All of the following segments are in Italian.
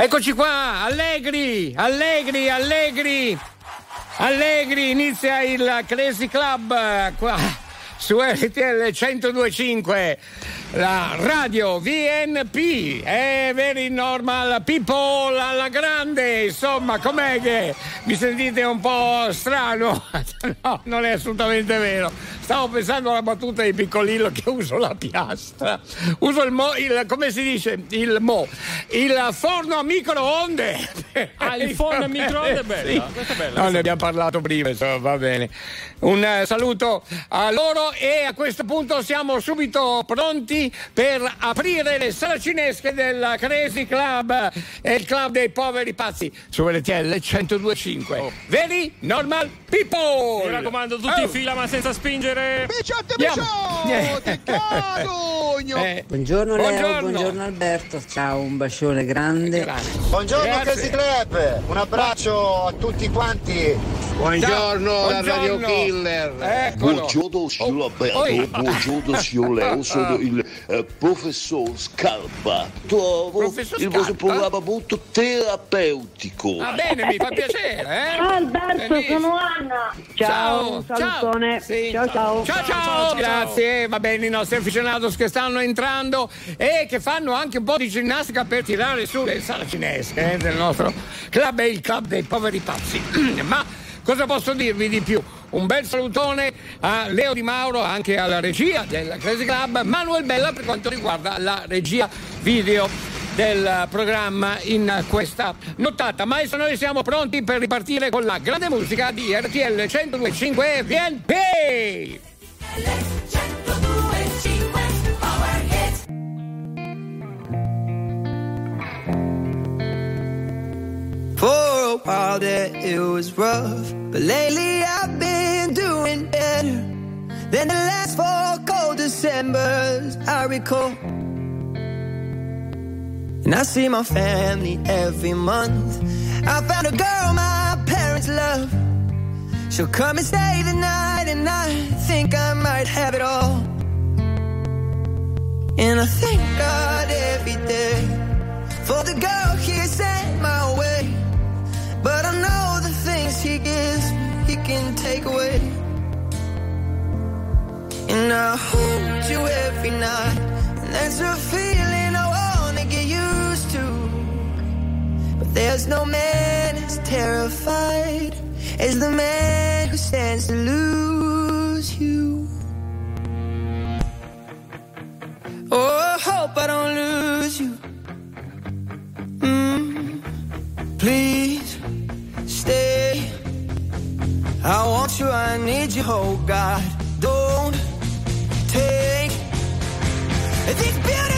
Eccoci qua, allegri, allegri, allegri. Allegri, inizia il Crazy Club qua su RTL 1025 la radio VNP è very normal people alla grande. Insomma com'è che mi sentite un po' strano? No non è assolutamente vero stavo pensando alla battuta di piccolino che uso la piastra uso il mo il, come si dice il mo il forno a microonde ah il forno a microonde è bello sì. è bella no, ne abbiamo parlato prima insomma va bene un uh, saluto a loro e a questo punto siamo subito pronti per aprire le saracinesche del Crazy Club e il club dei poveri pazzi su RTL 1025. Oh. Very normal people! Mi raccomando, tutti oh. in fila ma senza spingere. Biciotte, biciotte! Eh. Buongiorno Leo, buongiorno. buongiorno. Alberto, ciao, un bacione grande. Grazie. Buongiorno Grazie. Crazy Club, un abbraccio a tutti quanti. Buongiorno, ciao. buongiorno. Radio Killer. Eccolo. Buongiorno signor Alberto, buongiorno signor Leo, sono il eh, professor Scarpa. Trovo professor il vostro programma molto terapeutico. Va bene, mi fa piacere. Eh? Ciao Alberto, Benissimo. sono Anna. Ciao, ciao. salutone. Sì. Ciao, ciao. Ciao, ciao. ciao Grazie, va bene, i nostri aficionados che stanno entrando e che fanno anche un po' di ginnastica per tirare su le saracinesche eh, del nostro club, è il club dei poveri pazzi. Ma cosa posso dirvi di più? Un bel salutone a Leo Di Mauro, anche alla regia del Crazy Club, Manuel Bella per quanto riguarda la regia video del programma in questa nottata. Maestro, noi siamo pronti per ripartire con la grande musica di RTL 1025 VNP! For a while there it was rough, but lately I've been doing better than the last four cold Decembers I recall. And I see my family every month. I found a girl my parents love. She'll come and stay the night, and I think I might have it all. And I thank God every day for the girl he sent my way. But I know the things he gives me, he can take away. And I hold you every night, and that's a feeling But there's no man as terrified as the man who stands to lose you. Oh, I hope I don't lose you. Mm, please stay. I want you, I need you, oh God. Don't take these beautiful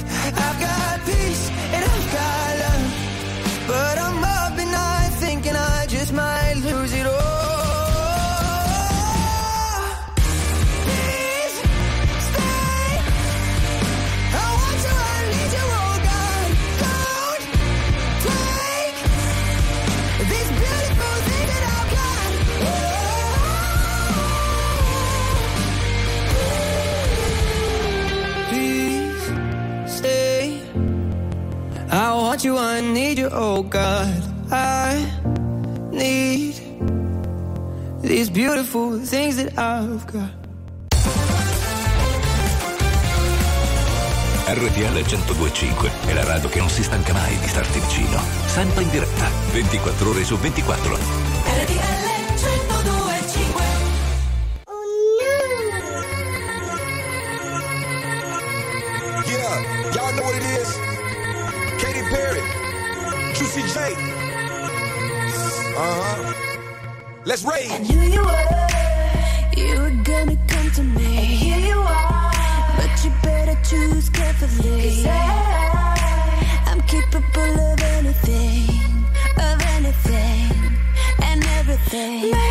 I want you, I need you, oh God. I need these beautiful things that I've got. RTL 1025 è la radio che non si stanca mai di starti vicino. Sempre in diretta, 24 ore su 24. RTL Juicy J. Uh huh. Let's rage. I knew you were, you were gonna come to me. And here you are, but you better choose carefully. Cause I, I'm capable of anything, of anything, and everything. Maybe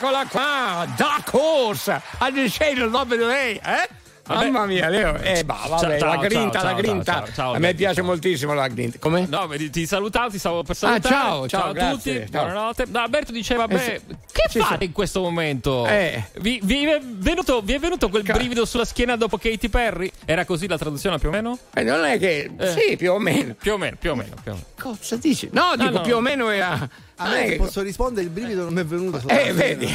eccola qua, Dark Horse, nome di lei, eh? Vabbè. Mamma mia, Leo, eh, bah, vabbè, Ciao, la grinta, ciao, la grinta. ciao, ciao, a me piace moltissimo la grinta. Come? No, ti salutavo, ti stavo per salutare. ciao, ciao, a tutti, buonanotte. No, Alberto diceva, beh, Eh, che fate sì. in questo momento? Eh. Vi, vi è venuto, vi è venuto quel brivido sulla schiena dopo Katy Perry? Era così la traduzione più o meno? Eh, non è che... Eh. Sì, più o meno. Più o meno, più o meno. Più o meno. Cosa dici? No, dico no. più o meno era... A me che- posso rispondere, il brivido non mi è venuto. Eh, vedi.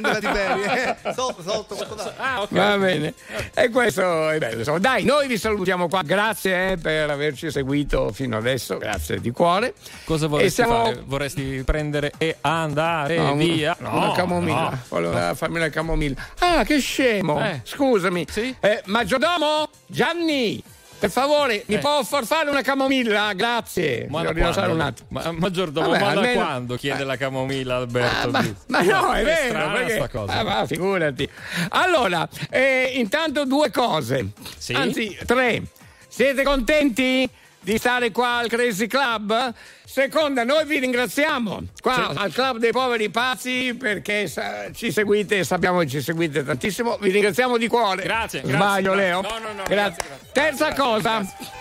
La Tiberio, eh. Sotto, sotto, sotto. Ah, ok. Va bene, e questo è bello. insomma. Dai, noi vi salutiamo qua. Grazie eh, per averci seguito fino adesso. Grazie di cuore. Cosa vorresti siamo- fare? Vorresti prendere e andare No, via? una camomilla. no. Volevo farmi la camomilla. Ah, che scemo! Eh. Scusami. Sì? Eh, maggiordomo? Gianni! Per favore, mi Eh. può far fare una camomilla? Grazie. Ma da quando? un attimo. Ma, maggiordomo, Vabbè, ma da almeno- quando chiede Eh. la camomilla Alberto? Ah, ma, ma no, è vero. strana perché- cosa. Ah, ma figurati. Allora, eh, intanto due cose. Sì? Anzi, tre. Siete contenti di stare qua al Crazy Club? Seconda, noi vi ringraziamo qua Sì. al Club dei Poveri Pazzi perché sa- ci seguite, sappiamo che ci seguite tantissimo. Vi ringraziamo di cuore. Grazie, grazie. Sbaglio, Leo? No, no, no, Grazie. grazie, grazie. Terza cosa.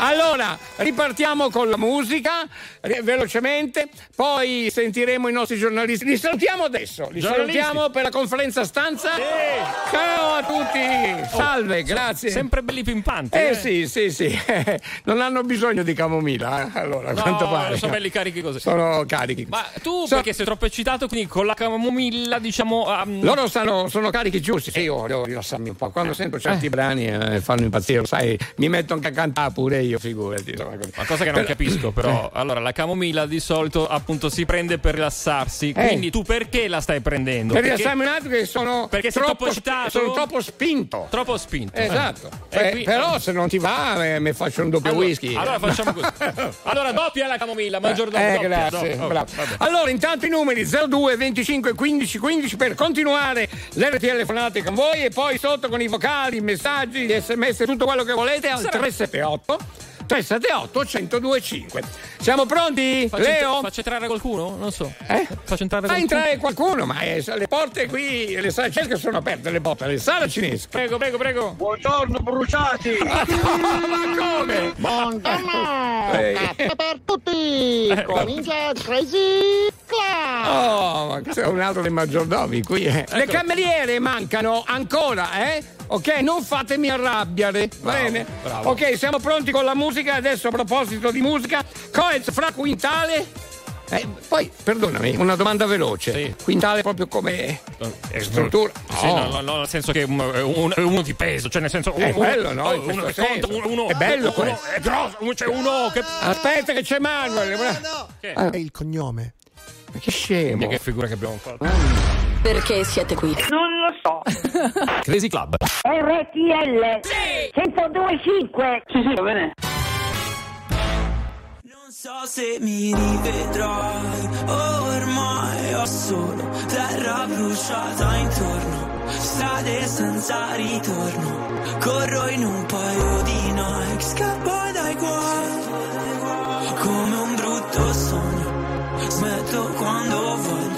Allora, ripartiamo con la musica eh, velocemente, poi sentiremo i nostri giornalisti. Li salutiamo adesso, li Giornalisti. salutiamo per la conferenza stanza. Ciao a tutti, salve, grazie. Sempre belli pimpanti. Eh sì, sì, sì, non hanno bisogno di camomilla, eh, allora, No, quanto pare. sono belli carichi così. Sono carichi. Ma tu So- perché sei troppo eccitato, quindi con la camomilla, diciamo. um, Loro stanno, sono carichi giusti, sì, io devo rilassarmi un po'. Quando sento certi brani eh, fanno impazzire, sai, mi metto anche a cantare pure io, figurati. insomma, così. Una cosa che non Però- capisco, però. Allora, la camomilla di solito appunto si prende per rilassarsi. Quindi tu perché la stai prendendo? Per Perché- rilassarmi un attimo che sono Perché troppo, troppo eccitato? sono troppo spinto. Troppo spinto. Esatto. Eh, Eh, qui- Però se non ti va eh, mi faccio un doppio Allora, whisky. allora facciamo così. Allora, doppia la camomilla, maggiordomo. Eh, doppia, grazie, doppia. Allora, intanto i numeri 02 25 15 15 per continuare le telefonate con voi e poi sotto con i vocali, i messaggi, gli sms, tutto quello che volete al 378 378 1025. Siamo pronti? Faccio, Leo? ent- faccio entrare qualcuno? Non so. Eh? Faccio entrare Fa qualcuno? entrare qualcuno, ma eh, le porte qui, le sale cinesche sono aperte, le porte, le sale cinesche. Prego, prego, prego. Buongiorno bruciati! ma come? Buongiorno! Eh. Per tutti! Comincia il Crazy Club! Oh, ma questo è un altro dei maggiordomi qui. eh. Le cameriere mancano ancora, eh? Ok, non fatemi arrabbiare, va bene? bravo. Ok, siamo pronti con la musica. Adesso a proposito di musica, Coez fra quintale. Eh, poi, perdonami, una domanda veloce. Sì. Quintale proprio come Eh, struttura? Sì, no, no, no, nel senso che è un- è un- è uno di peso, cioè nel senso È uno, bello, no? oh, uno che conta, senso. uno, uno- È bello uno questo. è grosso, uno- c'è uno che Aspetta che c'è Manuel. Che? Ah, È il cognome. che scemo. che figura che abbiamo fatto. Perché siete qui? Non lo so. Crazy Club. RTL. Sì. 102.5. Sì, sì, va bene. Non so se mi rivedrai, ormai ho solo terra bruciata intorno, strade senza ritorno, corro in un paio di Nike, scappo dai guai, come un brutto sogno, smetto quando voglio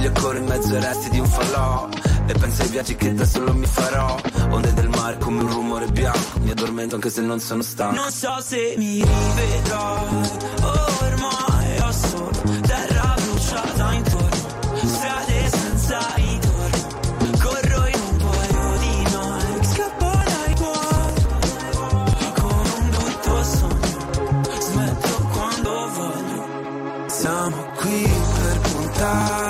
meglio corro in mezzo ai resti di un falò. E penso ai viaggi che da solo mi farò. Onde del mare come un rumore bianco. Mi addormento anche se non sono stanco. Non so se mi rivedrò. Ormai ho solo terra bruciata intorno Strade senza ritorno Corro in un po' di noi. Scappo dai tuoi. Come un brutto sogno. Smetto quando voglio. Siamo qui per puntare.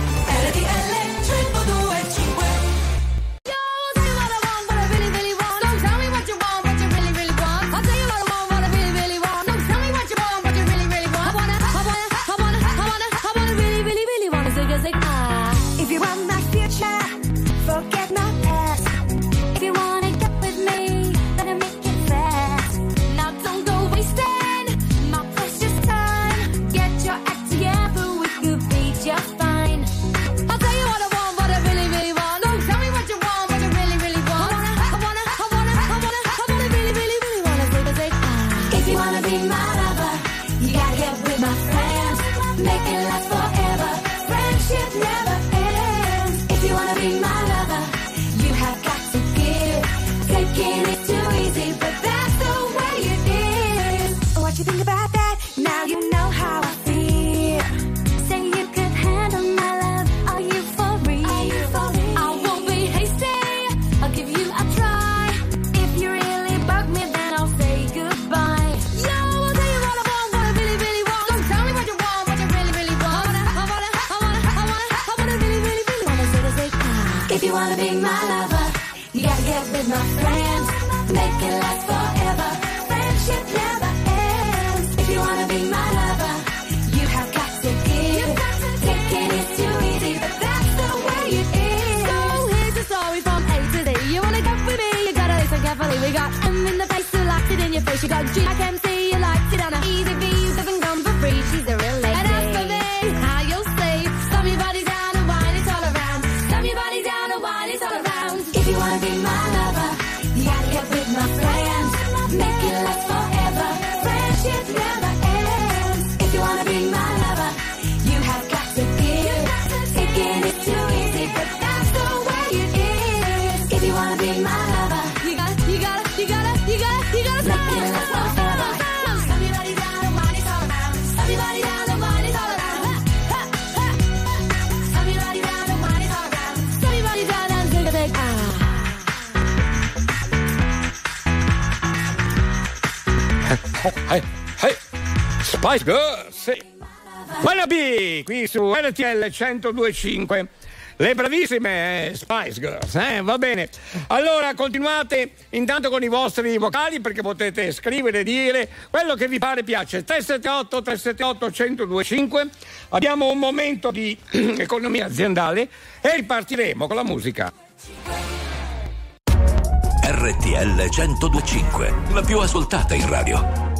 Wannabe, qui su RTL 1025. Le bravissime eh, Spice Girls, eh? va bene. Allora continuate intanto con i vostri vocali perché potete scrivere dire quello che vi pare piace. 378 378 1025. Abbiamo un momento di economia aziendale e ripartiremo con la musica. RTL 1025, la più ascoltata in radio.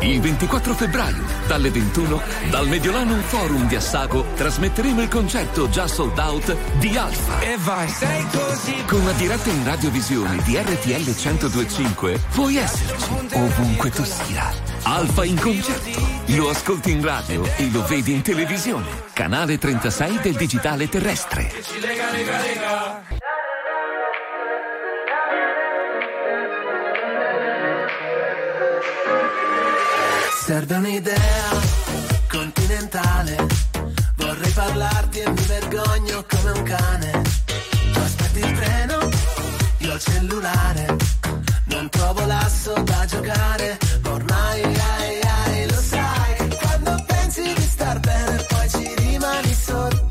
Il 24 febbraio, dalle 21, dal Mediolano Forum di Assago, trasmetteremo il concerto già sold out di Alfa. E vai, sei così. Con la diretta in radiovisione di RTL 1025 puoi esserci ovunque tu sia. Alfa in concerto. Lo ascolti in radio e lo vedi in televisione. Canale 36 del digitale terrestre. Lega, lega, lega. Serve un'idea continentale. Vorrei parlarti e mi vergogno come un cane. Tu aspetti il treno, io il cellulare. Non trovo l'asso da giocare. Ormai ai, ai, lo sai. Quando pensi di star bene, poi ci rimani sotto.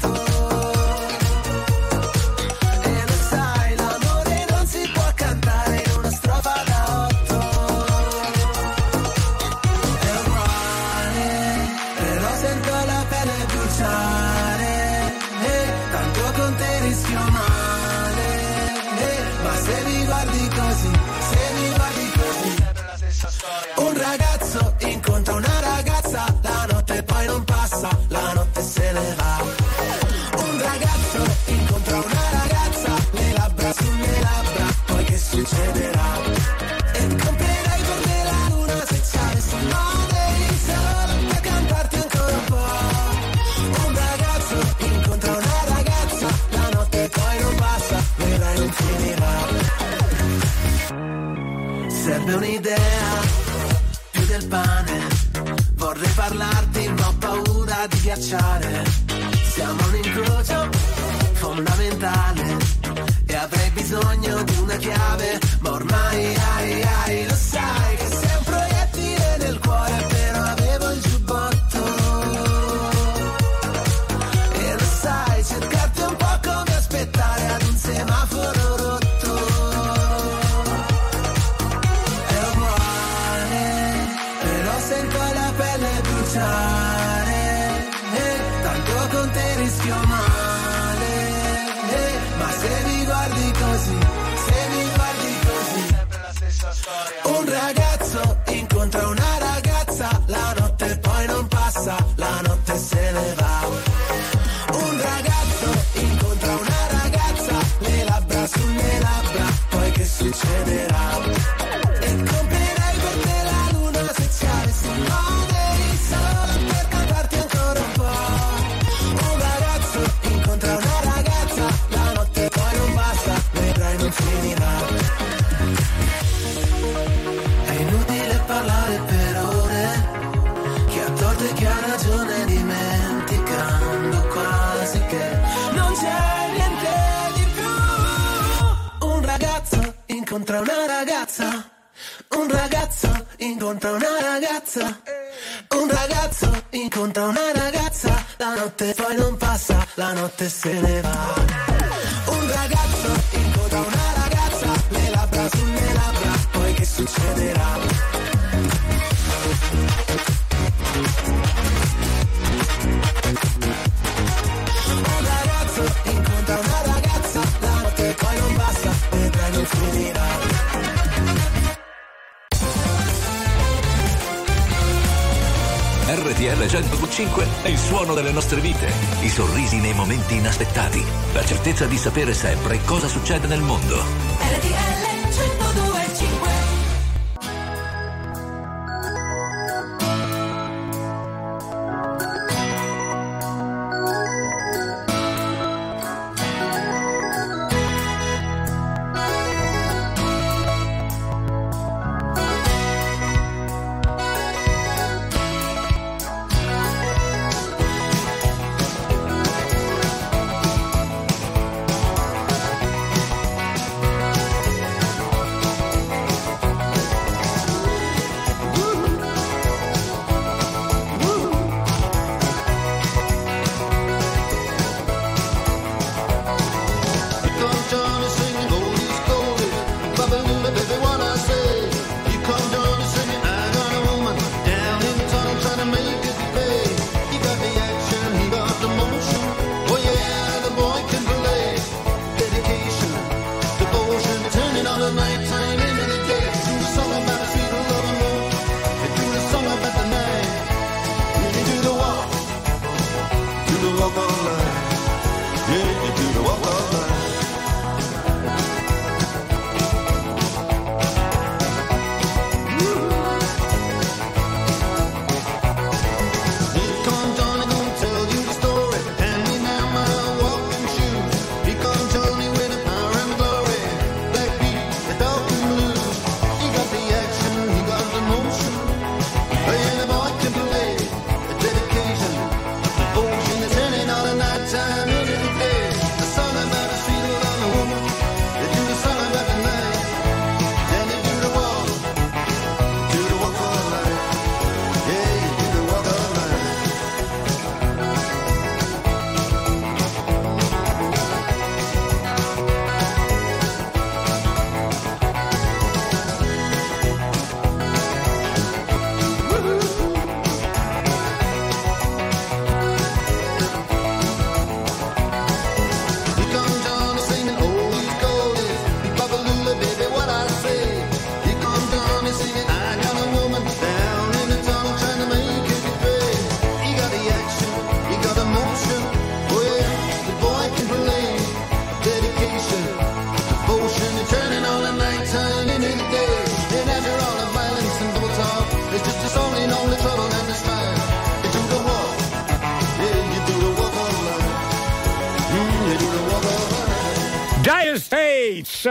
Di sapere sempre cosa succede nel mondo.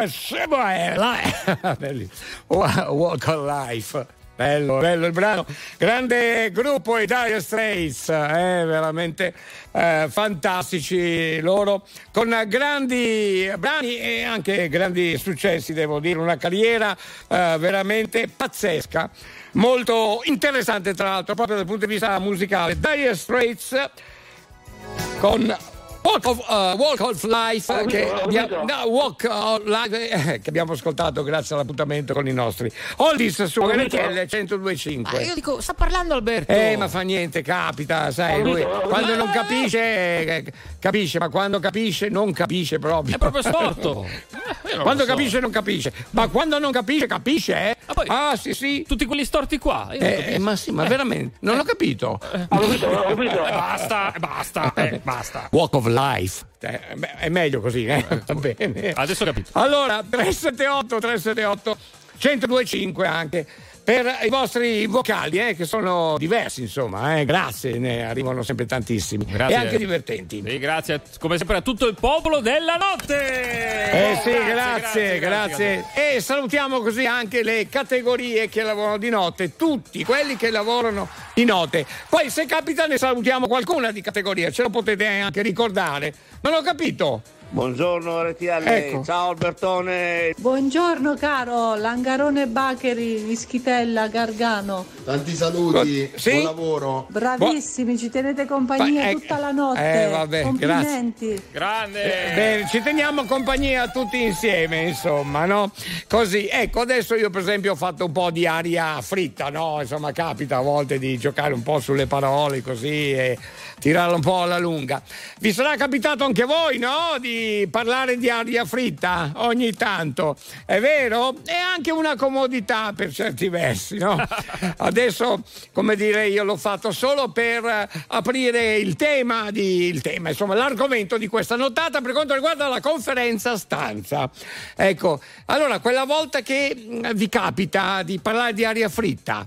States, Walk of Life. Bello, bello il brano. Grande gruppo i Dire Straits, eh, veramente eh, fantastici loro, con grandi brani e anche grandi successi, devo dire, una carriera eh, veramente pazzesca, molto interessante tra l'altro proprio dal punto di vista musicale. Dire Straits con Walk of, uh, Walk of Life oh, che, abbiamo, no, Walk of Life eh, che abbiamo ascoltato grazie all'appuntamento con i nostri Oldies su Ho RTL capito. 102.5 Ah, io dico, sta parlando Alberto. eh ma fa niente capita sai Ho lui ho quando non capisce eh, capisce ma quando capisce non capisce proprio È proprio storto. Eh, quando so. capisce non capisce ma quando non capisce capisce eh? Ah, poi- ah sì sì Tutti quelli storti qua. Eh, ma sì ma veramente non l'ho capito Ho capito, ho capito. Eh, basta, basta, eh, basta. Walk of Life Eh, beh, è meglio così eh? va bene Adesso ho capito. Allora, 378 378 1025 anche per i vostri vocali, eh, che sono diversi, insomma, eh, grazie, ne arrivano sempre tantissimi Grazie. e anche divertenti. Sì, grazie come sempre a tutto il popolo della notte. Eh sì, Oh, grazie, grazie, E salutiamo così anche le categorie che lavorano di notte, tutti quelli che lavorano di notte. Poi se capita ne salutiamo qualcuna di categoria, ce lo potete anche ricordare. Non ho capito. Buongiorno RTL, Ecco. ciao Albertone. Buongiorno caro, Langarone Bacheri, Mischitella, Gargano. Tanti saluti, Sì? buon lavoro. Bravissimi, ci tenete compagnia Ma- eh, tutta la notte. eh, vabbè, Complimenti. Grande. Eh, Bene, ci teniamo compagnia tutti insieme, insomma, no? Così, ecco, adesso io per esempio ho fatto un po' di aria fritta, no? Insomma, capita a volte di giocare un po' sulle parole così e tirarla un po' alla lunga. Vi sarà capitato anche voi, no? Di parlare di aria fritta ogni tanto, è vero? È anche una comodità per certi versi, no? Adesso, come dire, io l'ho fatto solo per aprire il tema, di, il tema, insomma, l'argomento di questa notata per quanto riguarda la conferenza stanza. Ecco, allora, quella volta che vi capita di parlare di aria fritta,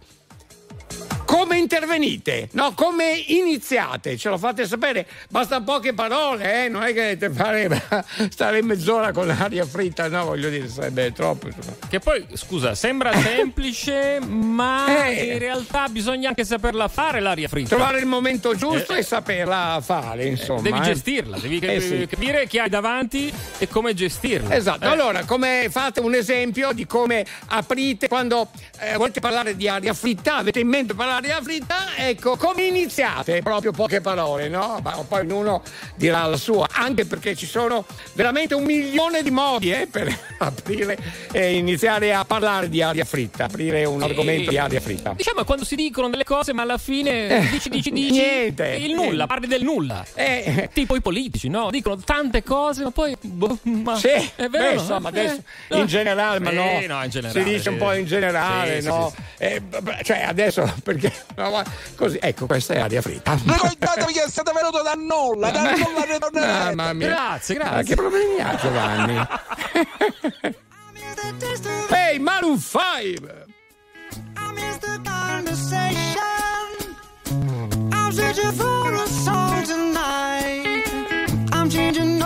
come intervenite? No, come iniziate? Ce lo fate sapere? Basta poche parole, eh? Non è che fare stare mezz'ora con l'aria fritta, no, voglio dire, sarebbe troppo. Che poi, scusa, sembra semplice, ma Eh. in realtà bisogna anche saperla fare l'aria fritta. Trovare il momento giusto Eh, e saperla fare, insomma. Devi eh. gestirla, devi Eh, sì. capire chi hai davanti e come gestirla. Esatto, Eh, allora come fate un esempio di come aprite quando eh, volete parlare di aria fritta, avete in mente parlare aria fritta, ecco, come iniziate? Proprio poche parole, no? Ma poi ognuno dirà la sua, anche perché ci sono veramente un milione di modi eh, per aprire e iniziare a parlare di aria fritta, aprire un argomento di aria fritta. Diciamo quando si dicono delle cose, ma alla fine Eh, dici, dici, dici. niente. Il nulla, parli del nulla. Eh. Tipo i politici, no? Dicono tante cose, ma poi. boh, ma Sì, è vero. beh, no? insomma, Eh, adesso no. in generale, ma Sì, no, no, in generale, si dice un sì. po' in generale, Sì, sì, no? sì, Eh, b- b- cioè adesso perché no, ma così, ecco, questa è aria fritta. Ricordatevi che siete venuto da nulla, da nulla ritornerete. Mamma mia. Grazie, grazie. Ma che problemi ha Giovanni? Ehi, hey, Maroon 5! I'm searching for a song tonight. I'm changing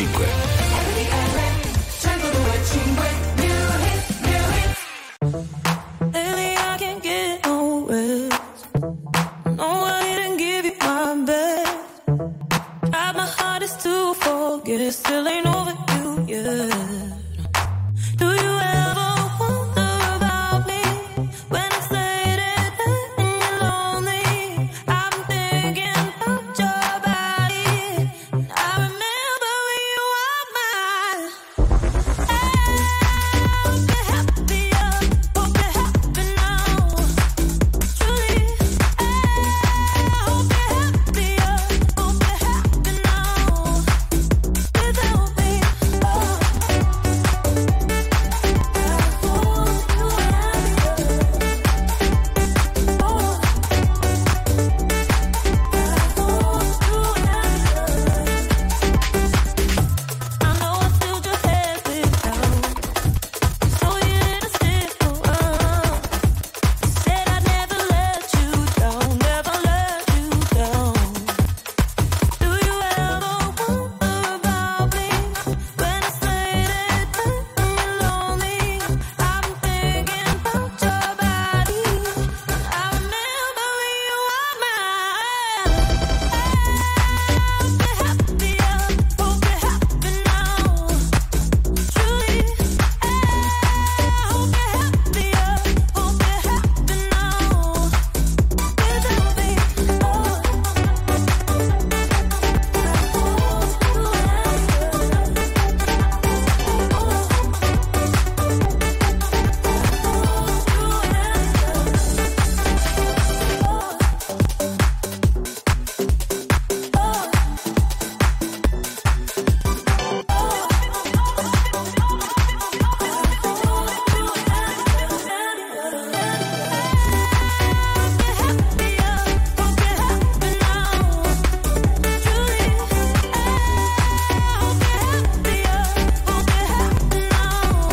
1025.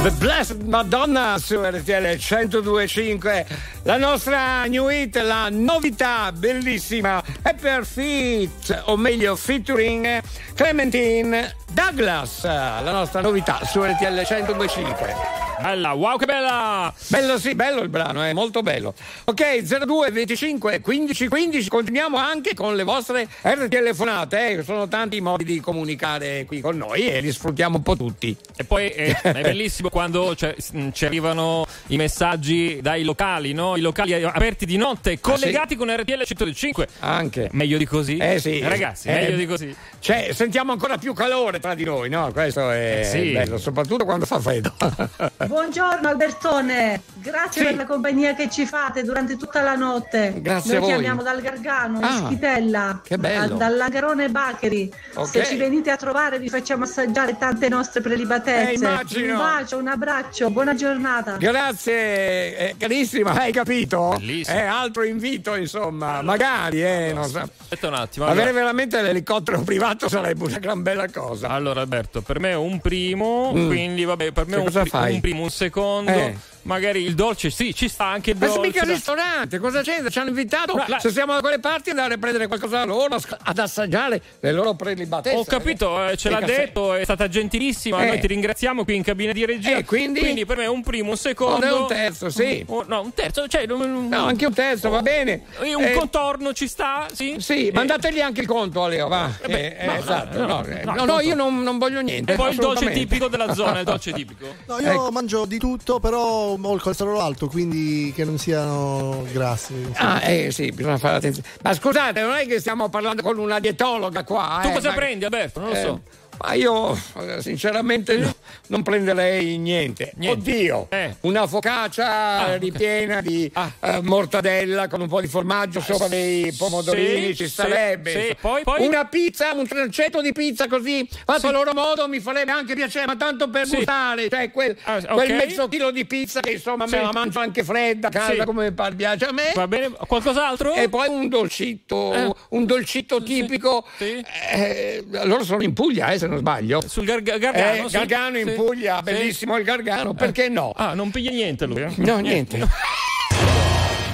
The Blessed Madonna su RTL 1025 la nostra new hit, la novità bellissima è per Fit, o meglio featuring Clementine Douglas, la nostra novità su RTL 1025. Bella, wow che bella! Bello sì, bello il brano, è molto bello. Ok, 02 25 15 15, continuiamo anche con le vostre telefonate, eh. sono tanti modi di comunicare qui con noi e li sfruttiamo un po' tutti. E poi è, è bellissimo quando cioè, s- ci arrivano i messaggi dai locali, no? I locali aperti di notte, collegati con RTL 105. Anche. Meglio di così? Eh sì. Ragazzi, Eh, meglio di così. Cioè, sentiamo ancora più calore tra di noi, no? Questo è Eh sì. bello, soprattutto quando fa freddo. Buongiorno Albertone, grazie Sì. per la compagnia che ci fate durante tutta la notte. Grazie Noi a voi. chiamiamo dal Gargano, Ah, in Schitella, che bello. a- dal Langarone Bacheri. Ok. Se ci venite a trovare vi facciamo assaggiare tante nostre prelibatezze. Eh, un bacio, un abbraccio, buona giornata. Grazie, eh, carissima, hai capito? Bellissimo. È altro invito, insomma, magari, eh, non so. Aspetta un attimo. Avere allora. veramente l'elicottero privato sarebbe una gran bella cosa. Allora, Alberto, per me è un primo, Mm. quindi vabbè, per me Che un, pri- un primo, un secondo. Eh. Magari il dolce, sì, ci sta anche il Ma dolce. se mica dai. ristorante, cosa c'è? Ci hanno invitato, No, la- se siamo da quelle parti, andare a prendere qualcosa da loro, ad assaggiare le loro prelibatezze. Ho capito, eh, ce l'ha detto, è stata gentilissima. Eh. Noi ti ringraziamo qui in cabina di regia. Eh, quindi? per me un primo, un secondo. Oh, un terzo, sì. Oh, no, un terzo, cioè. un- No, anche un terzo, va bene. Eh, Un Eh, contorno ci sta? Sì. Sì, Eh, mandategli anche il conto a Leo, va. Eh beh, Eh, eh, no, esatto, no, no, no, eh, no, no, no, no, io non, non voglio niente. E poi il dolce tipico della zona, il dolce tipico. No, io Ecco. mangio di tutto, però ho il colesterolo alto, quindi che non siano grassi. Ah, eh sì, bisogna fare attenzione. Ma scusate, non è che stiamo parlando con una dietologa qua. Tu eh, cosa ma- prendi, Alberto? Non lo eh, so. Ma io sinceramente no- non prenderei niente. Niente. Oddio, Eh. una focaccia Ah, ripiena di Ah. eh, mortadella con un po' di formaggio sopra dei pomodorini, sì, ci sì, starebbe. sì. insomma. Poi- poi? Una pizza, un trancetto di pizza così, fatto a loro modo, mi farebbe anche piacere, ma tanto per Sì. gustare, cioè quel, Ah, ok. quel mezzo chilo di pizza che insomma Sì. me la mangio anche fredda, calda, Sì. come par- piace a me. Va bene, qualcos'altro? E poi un dolcitto, Eh. un dolcitto tipico. Sì. Eh, loro sono in Puglia, eh, se non sbaglio. Sul Gar- Gargano? Eh, sì? Gargano in Sì. Puglia, Sì. bellissimo il Gargano, perché no? Ah, non piglia niente lui. eh? No, niente.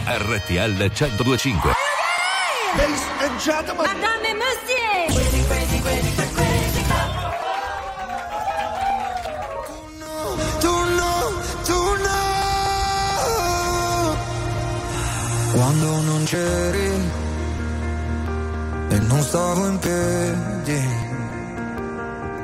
RTL 1025. Ladies and gentlemen. Madame monsieur. Crazy, crazy, crazy, crazy. Quando non c'eri e non stavo in piedi.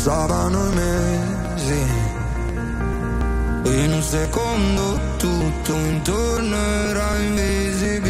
passavano mesi. In un secondo tutto intorno era invisibile.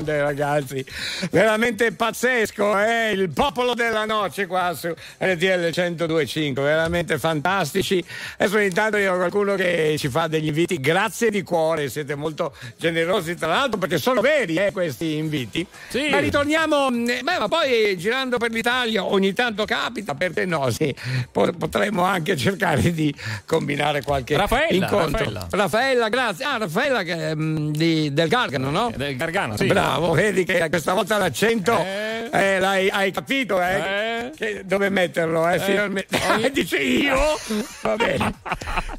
Grande ragazzi, veramente pazzesco, eh? il popolo della noce qua su RTL 1025, veramente fantastici. Adesso intanto io ho qualcuno che ci fa degli inviti, grazie di cuore, siete molto generosi tra l'altro perché sono veri eh, questi inviti. Sì. Ma ritorniamo, beh, ma poi girando per l'Italia ogni tanto capita, perché no? Sì, potremmo anche cercare di combinare qualche Raffaella, incontro. Raffaella. Raffaella, grazie. Ah, Raffaella che, mm, di, del Gargano, no? Del Gargano, sì. Bravo, vedi che questa volta l'accento Eh. eh, l'hai, hai capito, eh? Eh. Che- dove metterlo, eh? Finalmente. Dice io? Va bene.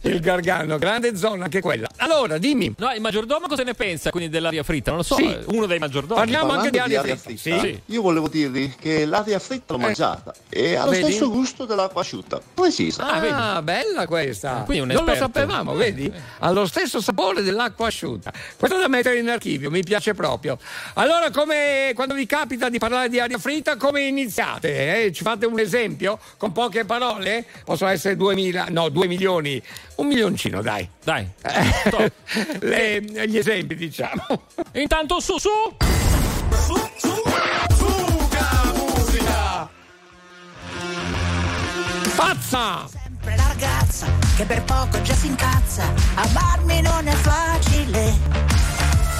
Il Gargano, grande zona anche quella. Allora, dimmi. No, il maggiordomo cosa ne pensa quindi dell'aria fritta? Non lo so, Sì. eh, uno dei maggiordomi. Parliamo anche di Parlando aria fritta. fritta, Sì. io volevo dirvi che l'aria fritta l'ho mangiata e ha lo Vedi? stesso gusto dell'acqua asciutta. Precisa. Ah, bella questa. quindi un non lo sapevamo, vedi? Ha lo stesso sapore dell'acqua asciutta. Questo da mettere in archivio, mi piace proprio. Allora, come quando vi capita di parlare di aria fritta, come iniziate? eh? Ci fate un esempio con poche parole? Possono essere 2000, no, 2 milioni, un milioncino, dai. Dai. Eh, le- gli esempi, diciamo. Intanto su su. Pazza! sempre la ragazza che per poco già si incazza. Amarmi non è facile.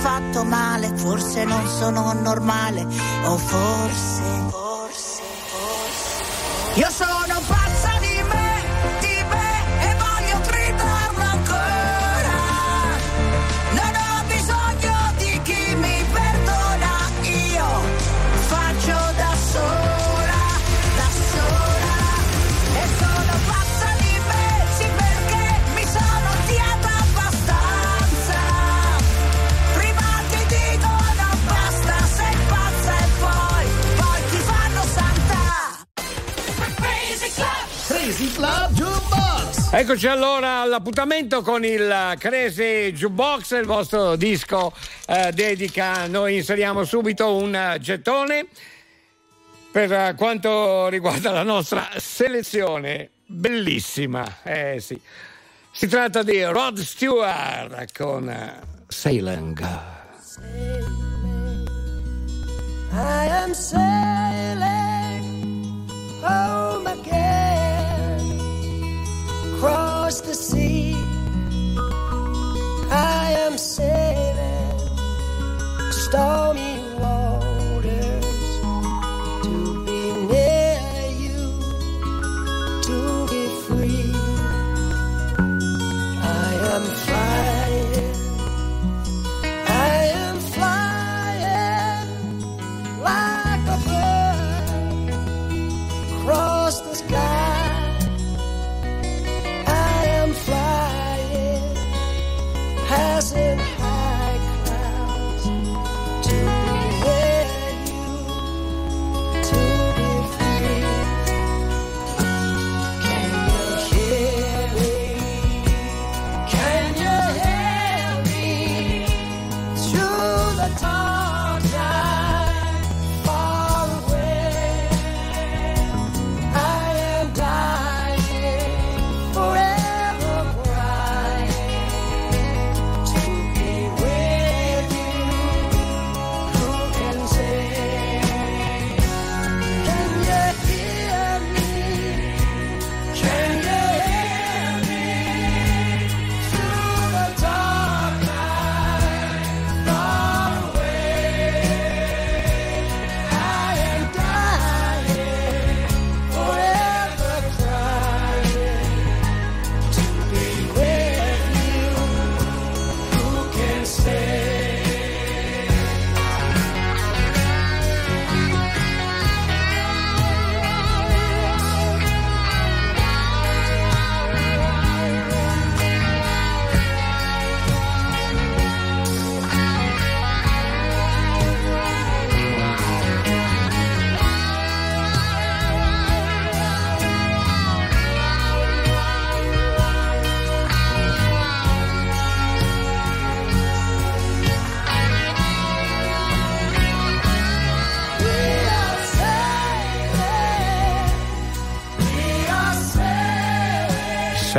fatto male, forse non sono normale, o forse, forse, forse. Io sono Club Jukebox. Eccoci allora all'appuntamento con il Crazy Jukebox, il vostro disco eh, dedica. Noi inseriamo subito un gettone per eh, quanto riguarda la nostra selezione. Bellissima, eh sì. Si tratta di Rod Stewart con Sailing. I am sailing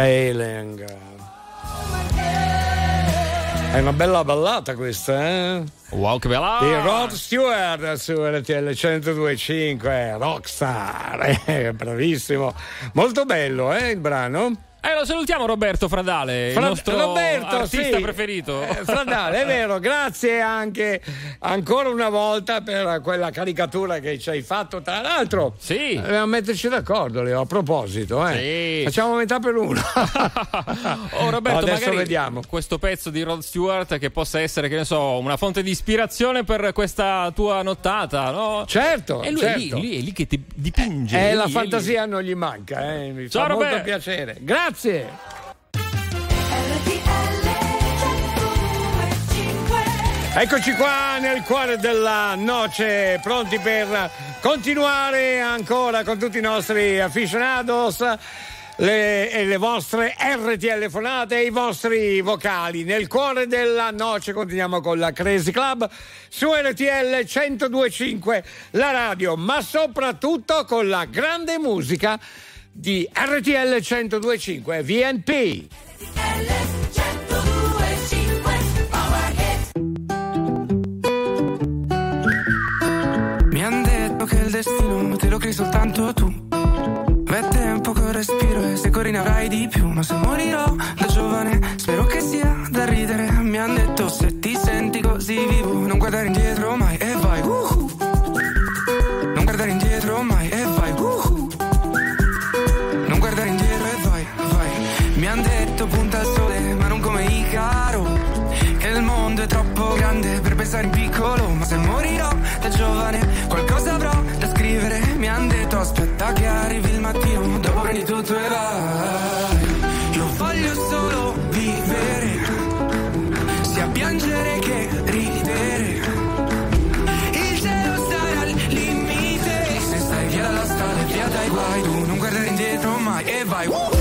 Sailing. È una bella ballata questa, eh? Wow, che bella! Di Rod Stewart su RTL 102.5, Rockstar, eh, bravissimo. Molto bello, eh, il brano? Eh, lo salutiamo Roberto Fradale, Fra- il nostro Roberto, artista sì. preferito. Eh, Fradale, è vero, grazie anche ancora una volta per quella caricatura che ci hai fatto. Tra l'altro, sì. dobbiamo metterci d'accordo, Leo, a proposito. Eh. Sì. Facciamo metà per uno. Oh Roberto, Adesso magari vediamo. questo pezzo di Rod Stewart che possa essere, che ne so, una fonte di ispirazione per questa tua nottata, no? Certo, E lui, certo. È, lì, lui è lì che ti dipinge. Eh, la fantasia non gli manca, eh. mi Ciao, fa molto Roberto. piacere. Grazie. Eccoci qua nel cuore della noce, pronti per continuare ancora con tutti i nostri aficionados. Le, le vostre RTL fonate e i vostri vocali. Nel cuore della noce continuiamo con la Crazy Club su RTL 1025, la radio, ma soprattutto con la grande musica di RTL 1025 VNP. Mi han detto che il destino te lo crei soltanto tu. È tempo che respiro e se corri ne avrai di più. Ma se morirò da giovane, spero che sia da ridere. Mi han detto se ti senti così vivo, non guardare indietro mai e vai. uhu. Vai. Io voglio solo vivere, sia piangere che ridere. Il cielo sarà al limite. Se stai via dalla strada e via dai guai, tu non guardare indietro mai e vai. Woohoo!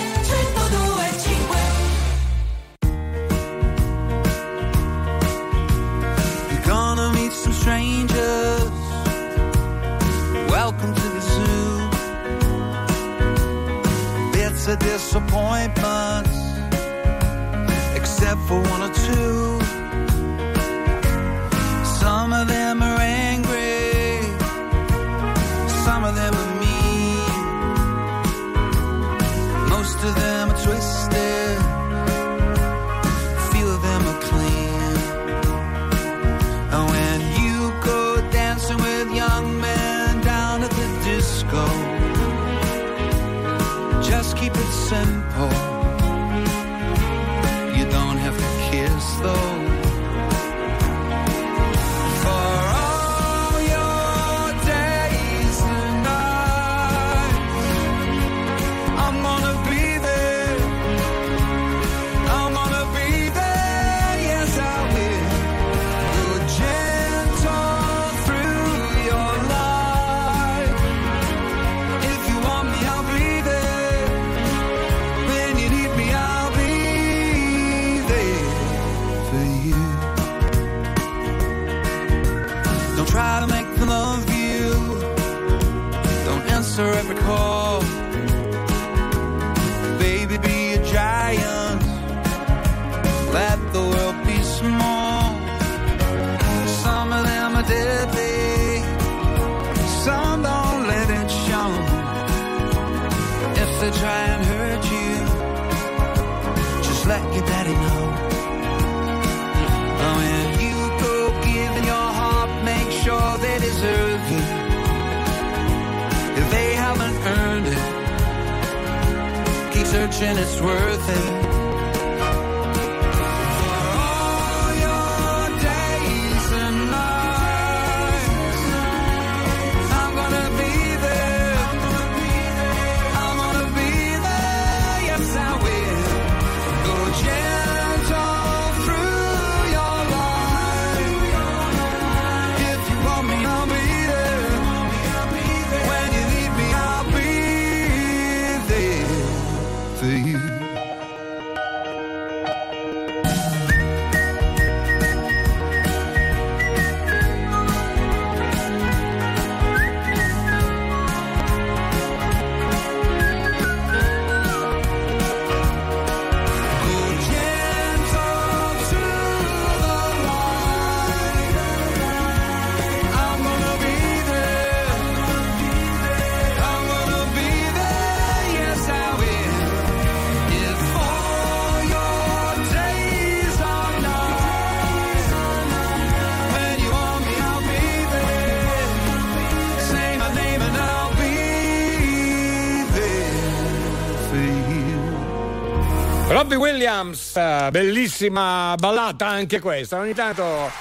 Robbie Williams, eh, bellissima ballata anche questa. Ogni tanto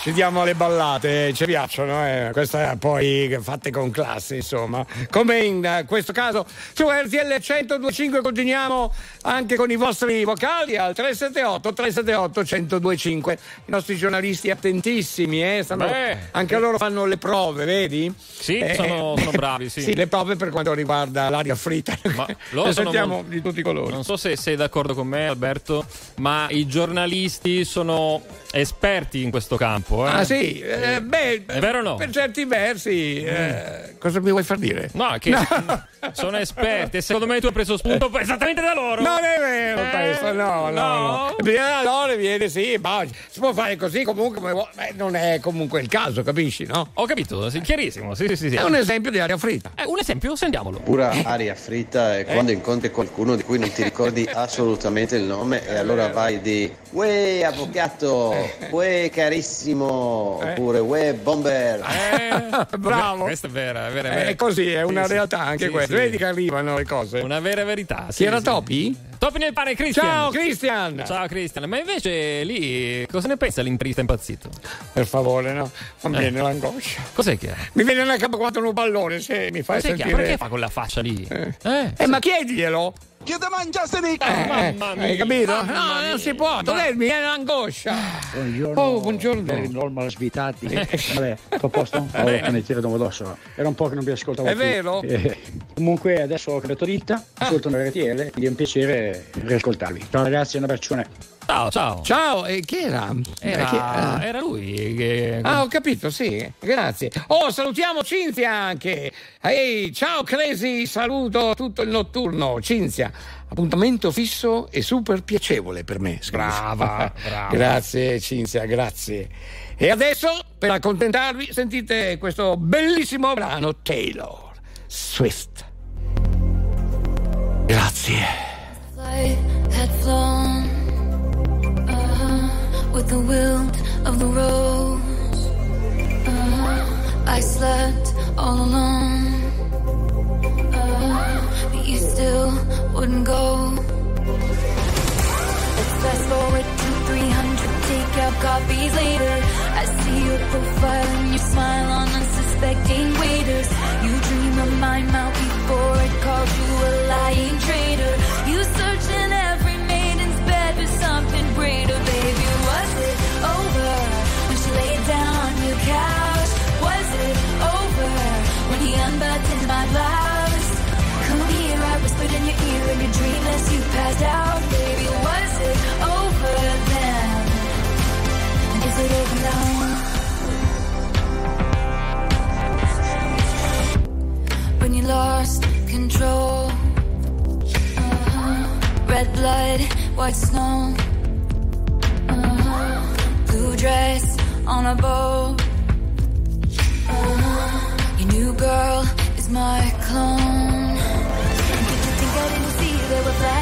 ci diamo le ballate, ci piacciono, eh. queste poi fatte con classe, insomma. Come in eh, questo caso su RTL 1025 continuiamo anche con i vostri vocali al 378 378 1025. I nostri giornalisti attentissimi, eh, stanno- Beh. anche loro fanno le prove, vedi? Sì, Eh, sono, sono bravi, sì. Sì, le prove per quanto riguarda l'aria fritta. Loro ne sono sentiamo molto- di tutti i colori. Non so se sei d'accordo con me, Alberto, ma i giornalisti sono esperti in questo campo. Eh. Ah sì, eh, beh, È vero o no? per certi versi, eh, cosa mi vuoi far dire? No, che sono esperti e secondo me tu hai preso spunto esattamente da loro. Non è vero Eh, questo, no, no, no. no. Viene da loro, viene sì, ma si può fare così comunque, vuoi. Beh, non è comunque il caso, capisci, no? Ho capito, sì, chiarissimo, sì, sì, sì. sì. È un esempio di aria fritta. Eh, un esempio, sentiamolo. Pura aria fritta è quando incontri qualcuno di cui non ti ricordi assolutamente il nome e allora vai di Uè avvocato, uè carissimo, oppure uè bomber. Bravo. Questa è vera, è vera, è È vera. così, è una Sì, realtà anche Sì, questa. sì. Vedi che arrivano le cose. Una vera verità. Chi sì, era sì. Topi? Topi nel pane, Cristian. Ciao Cristian! Ciao Cristian, ma invece lì cosa ne pensa l'interista impazzito? Per favore, no? Non Eh. viene l'angoscia. Cos'è che è? Mi viene una capo quanto un pallone se mi fai Cos'è che sentire. Perché fa quella faccia lì? Eh, Eh, ma chiediglielo! Che te mangiaste di Eh, Mamma mia, hai capito? mamma No, mia. non si può, dov'è? Mi viene l'angoscia. Buongiorno. Oh, buongiorno. Per il normal svitati. Vabbè, tutto a posto? Allora, ne tiro dopo Era un po' che non vi ascoltavo È più. vero? Ah. Eh, comunque adesso ho cambiato ditta, ascolto una RTL, quindi è un piacere riascoltarvi. Ciao ragazzi, un abbraccione. Ciao, ciao. Ciao, e chi era? Era, Eh, chi- ah. era lui che... Ah, ho capito, sì, grazie. Oh, salutiamo Cinzia anche. Ehi, ciao Crazy, saluto tutto il notturno. Cinzia, appuntamento fisso e super piacevole per me. scrive. Brava, brava. Grazie Cinzia, grazie. E adesso, per accontentarvi, sentite questo bellissimo brano Taylor Swift. Grazie. With the wilt of the rose. Uh, I slept all alone, uh, but you still wouldn't go. Let's fast forward to 300 takeout copies later. I see your profile and your smile on unsuspecting waiters. You dream of my mouth before it called you a lying traitor. You search in every maiden's bed for something greater, baby. Was it over then? Is it over now? When you lost control, uh-huh. red blood, white snow, uh-huh. blue dress on a boat. Uh-huh. Your new girl is my clone.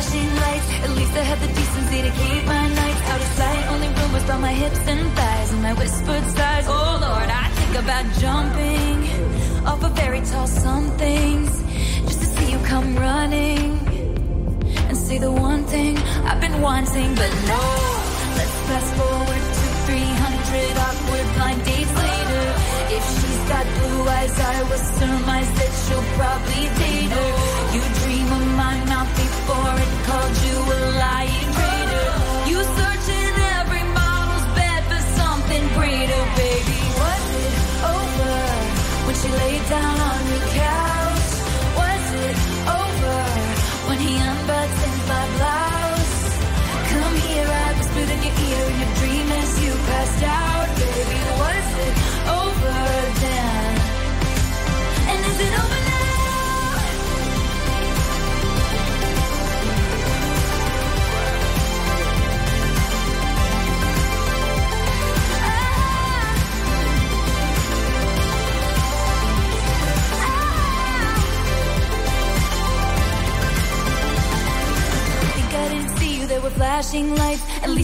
Flashing lights? At least I had the decency to keep my nights out of sight. Only rumors about my hips and thighs and my whispered sighs. Oh Lord, I think about jumping off of very tall somethings just to see you come running and say the one thing I've been wanting, but no. Let's fast forward to 300 awkward blind dates later. Got blue eyes, I will surmise that you'll probably date her. You dream of my mouth before it called you a lying traitor. You search in every model's bed for something greater, baby. Was it over when she laid down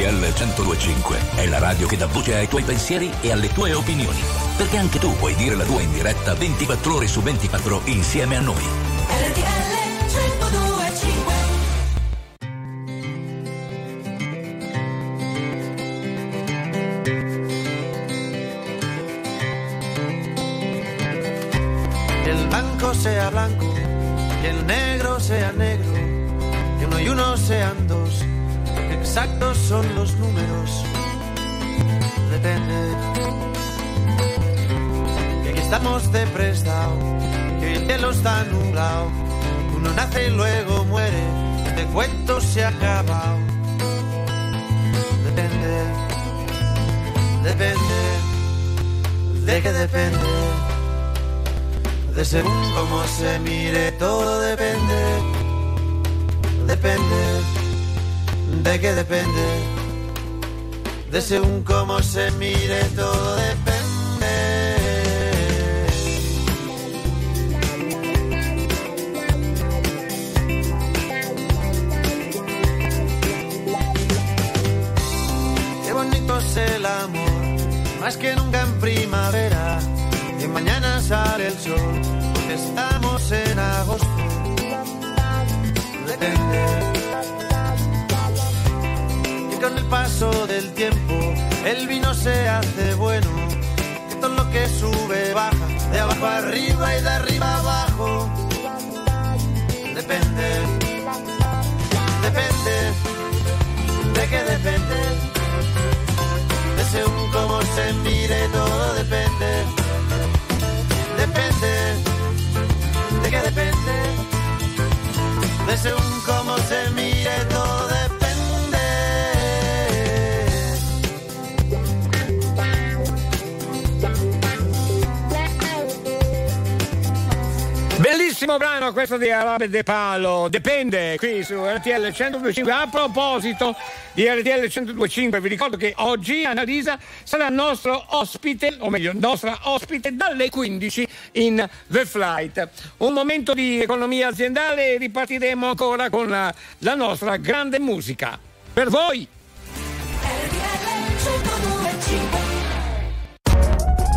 RTL 1025 è la radio che dà voce ai tuoi pensieri e alle tue opinioni. Perché anche tu puoi dire la tua in diretta 24 ore su 24 insieme a noi. RTL 1025 Que el blanco sea blanco, que el negro sea negro, que uno y uno sean dos, que exactos son los números. Depende. Que aquí estamos de prestado, que el cielo está nublado, uno nace y luego muere, este cuento se ha acabado. Depende, depende, de que depende. De según cómo se mire, todo depende. Depende. ¿De qué depende? De según cómo se mire, todo depende. Mire, todo depende. Depende. ¿De qué depende? De según cómo se mire, todo depende. Bellissimo brano questo di Arabe De Palo, dipende qui su RTL 1025. A proposito di RTL 1025, vi ricordo che oggi Annalisa sarà nostro ospite, o meglio, nostra ospite dalle 15 in The Flight. Un momento di economia aziendale e ripartiremo ancora con la, la nostra grande musica. Per voi!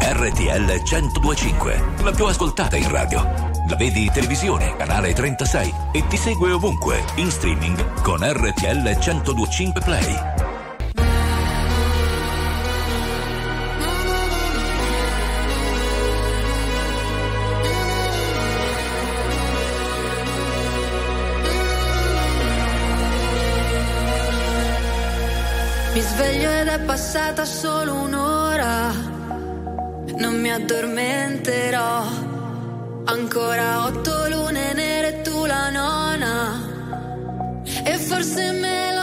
RTL 1025, la più ascoltata in radio. La vedi in televisione, canale 36 e ti segue ovunque, in streaming con RTL 1025 Play. Mi sveglio ed è passata solo un'ora, non mi addormenterò Ancora otto lune nere tu la nona. E forse me lo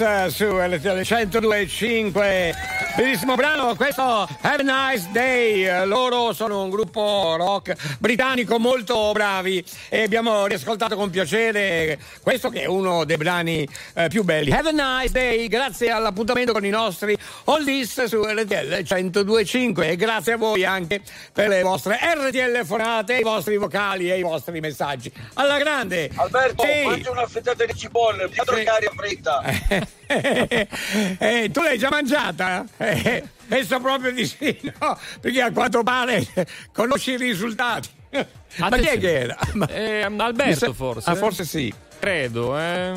eh, su LTL 102.5 bellissimo brano questo Have a Nice Day. Loro sono un gruppo rock britannico molto bravi e abbiamo riascoltato con piacere questo che è uno dei brani eh, più belli. Have a Nice Day grazie all'appuntamento con i nostri oldies su RTL 102.5 e grazie a voi anche per le vostre RTL fonate i vostri vocali e i vostri messaggi. Alla grande Alberto, Sì. mangia una frittata di cipolle, quattro Sì. cari a Eh, tu l'hai già mangiata? Eh, penso proprio di sì, no? Perché a quanto pare conosci i risultati. Ma chi è che era? Ma- Eh, Alberto sa- forse. Ah, forse sì. Credo, eh.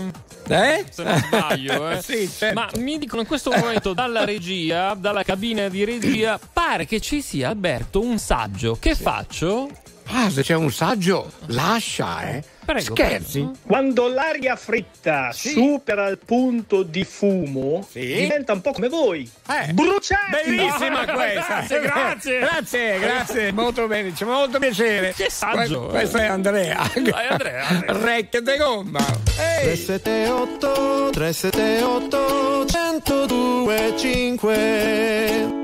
Eh? Se non sbaglio, eh. Sì, certo. Ma mi dicono in questo momento dalla regia, dalla cabina di regia, pare che ci sia Alberto un saggio. Che faccio? Ah, se c'è un saggio, lascia, eh. Prego, Scherzi? Quando l'aria fritta supera il punto di fumo, diventa un po' come voi. Bruciati! Eh. Bellissima questa! Grazie, grazie. Grazie, grazie, molto bene, ci fa molto piacere. Che saggio, Que- Questo è Andrea. Andrea, Andrea. Recchia de gomma. Ehi! 378 378 102 5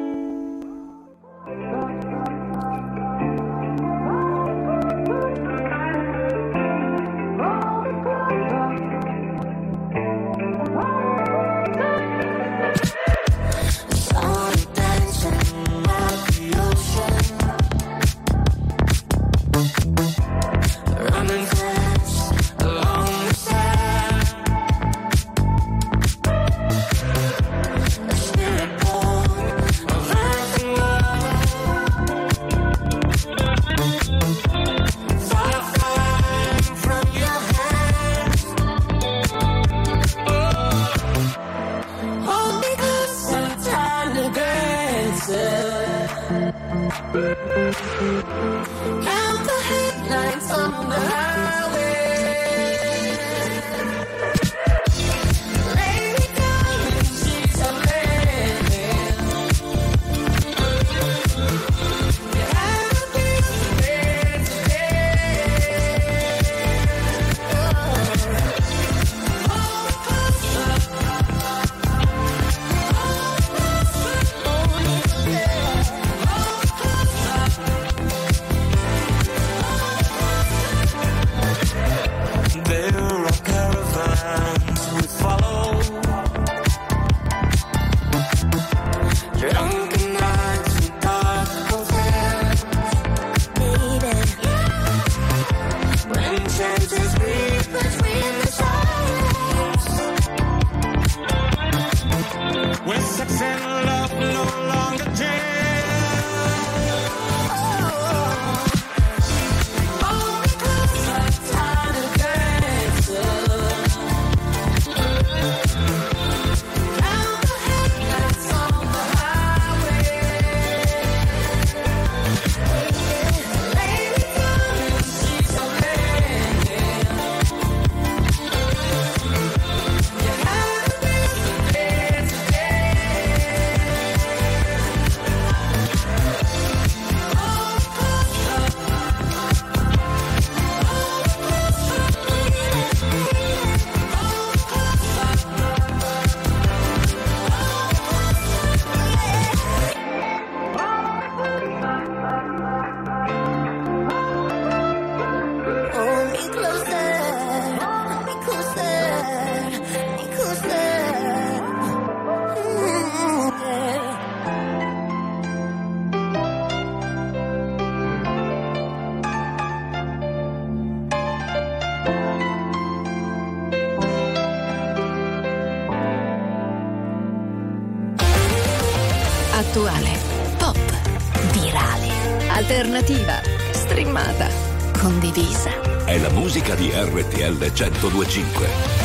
1025.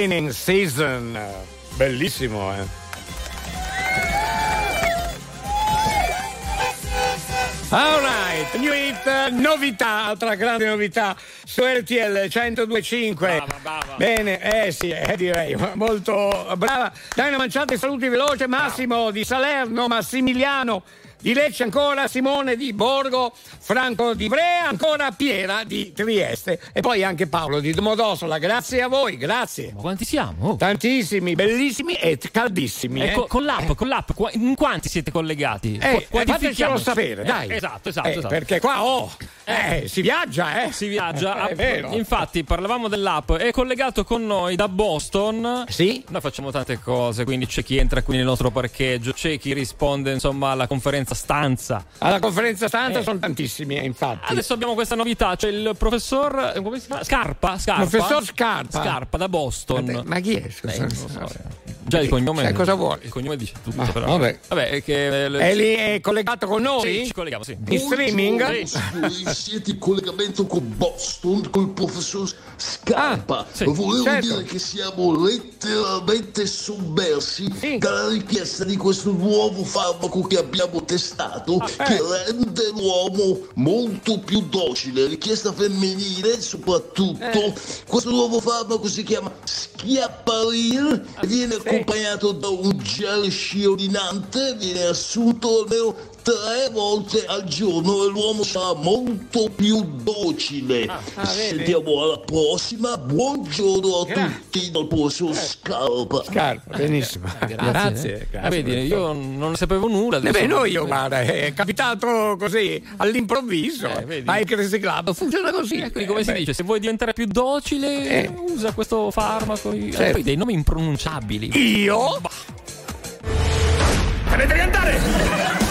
Training season. Bellissimo, eh. Alright, new hit, novità, altra grande novità su RTL 1025. Bene, eh sì, eh, direi, molto brava. Dai una manciata di saluti veloce, Massimo di Salerno, Massimiliano di Lecce ancora, Simone di Borgo, Franco di Brea, ancora Piera di Trieste e poi anche Paolo di Domodossola. Grazie a voi, grazie. Ma quanti siamo? Tantissimi, bellissimi e caldissimi. Ecco, eh. con l'app, con l'app, in quanti siete collegati? Eh, Qua- eh, fatecelo sapere, Eh, dai. esatto, esatto, Eh, esatto. Perché qua, oh, eh, si viaggia, eh. Si viaggia. È vero. Infatti, parlavamo dell'app. È collegato con noi da Boston. Sì. Noi facciamo tante cose, quindi c'è chi entra qui nel nostro parcheggio, c'è chi risponde, insomma, alla conferenza stanza. Alla conferenza stanza Eh. sono tantissimi, eh, infatti. Adesso abbiamo questa novità, c'è il professor eh, come si chiama? Scarpa, Scarpa. Professor Scarpa. Scarpa da Boston. Ma chi è? scusa? Eh, so, eh. Già il cognome. Sai cosa vuole? Il cognome dice tutto, Ma, però. vabbè. è che eh, È lì è collegato con noi? Sì, ci colleghiamo, sì. In streaming? Signori, siete in collegamento con Boston, col professor Scarpa. sì, Volevo certo. dire che siamo letteralmente sommersi dalla richiesta di questo nuovo farmaco che abbiamo testato, Ah, che eh. rende l'uomo molto più docile. Richiesta femminile, soprattutto. Eh. Questo nuovo farmaco si chiama Schiapparir e viene accompagnato da un gel sciorinante, viene assunto almeno tre volte al giorno e l'uomo sarà molto più docile. ah, vedi? Sentiamo alla prossima. Buongiorno a tutti dal professor Scarpa. Scarpa, benissimo. Grazie. Ah, vedi, io non ne sapevo nulla. Eh beh, noi, io, guarda, è capitato così all'improvviso. vedi? Ai Crazy Club funziona così. Eh, quindi come si Eh, dice, se vuoi diventare più docile, Eh. usa questo farmaco. Eh, Certo. Poi dei nomi impronunciabili. Io? Dovete cantare! I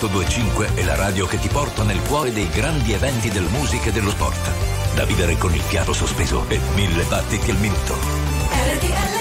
1025 è la radio che ti porta nel cuore dei grandi eventi del musica e dello sport. Da vivere con il fiato sospeso e mille battiti al minuto. RTL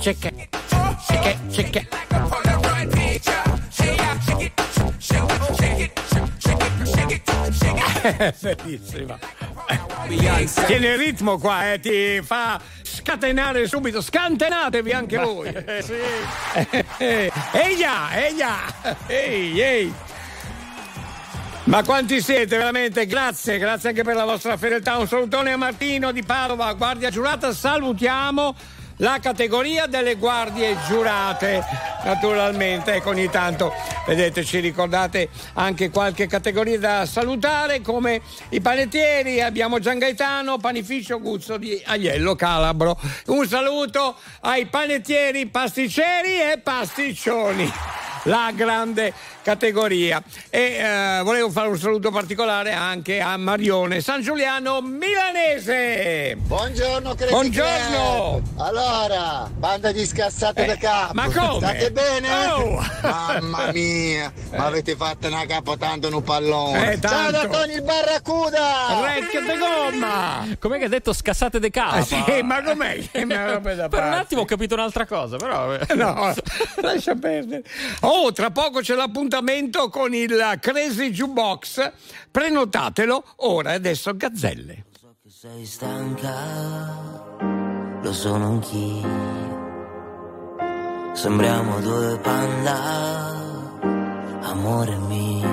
shake it. Shake it, shake it. Bellissima. Tiene il ritmo qua, eh, ti fa scatenare subito. Scantenatevi anche voi. Eia, eia, ehi, ehi. Ma quanti siete veramente? Grazie, grazie anche per la vostra fedeltà. Un salutone a Martino di Padova, guardia giurata. Salutiamo la categoria delle guardie giurate, naturalmente. Ecco, ogni tanto, vedete, ci ricordate anche qualche categoria da salutare, come i panettieri. Abbiamo Gian Gaetano, panificio Guzzo di Agliello Calabro. Un saluto ai panettieri, pasticceri e pasticcioni la grande categoria. E eh, volevo fare un saluto particolare anche a Marione San Giuliano Milanese. Buongiorno, Crazy Buongiorno. Club. Allora, banda di scassate Eh, da capo. ma come? State bene? Oh. Mamma mia, ma avete fatto una capo tanto un pallone. Eh, Ciao da Tony il Barracuda! Recchia de gomma! Com'è che ha detto scassate de capa? Ah, sì, ma com'è? Da Per un attimo ho capito un'altra cosa, però. No, lascia perdere. Oh, tra poco c'è l'appuntamento con il Crazy Jukebox. Prenotatelo ora e adesso Gazzelle. Sei stanca, lo sono anch'io. Sembriamo due panda, amore mio.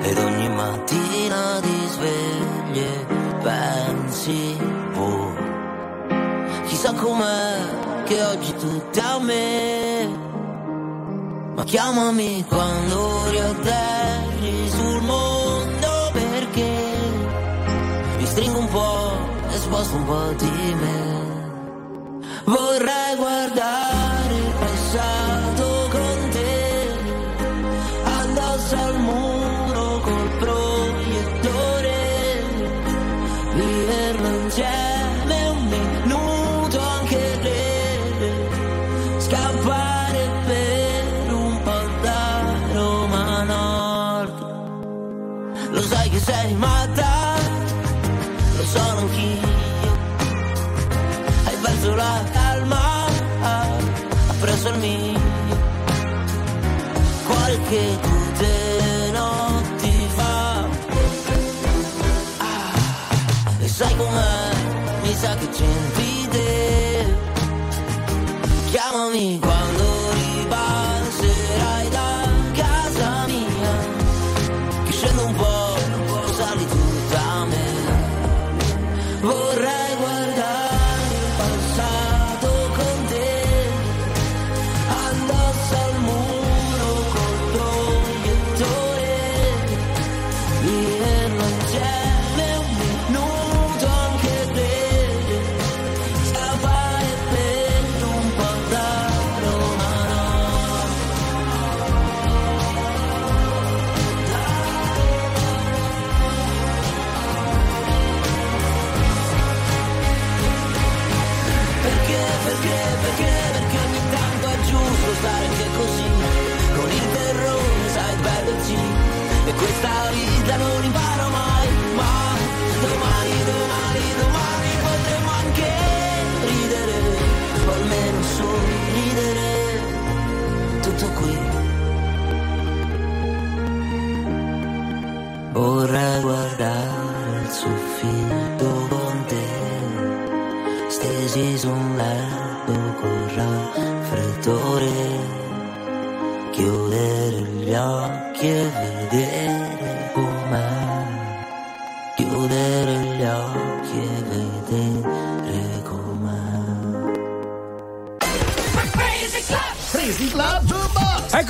Ed ogni mattina ti svegli pensi, oh, chissà com'è che oggi tutto a me. Ma chiamami quando riatterri sul mondo perché mi stringo un po' e sposto un po' di me. Vorrei guardare chiamami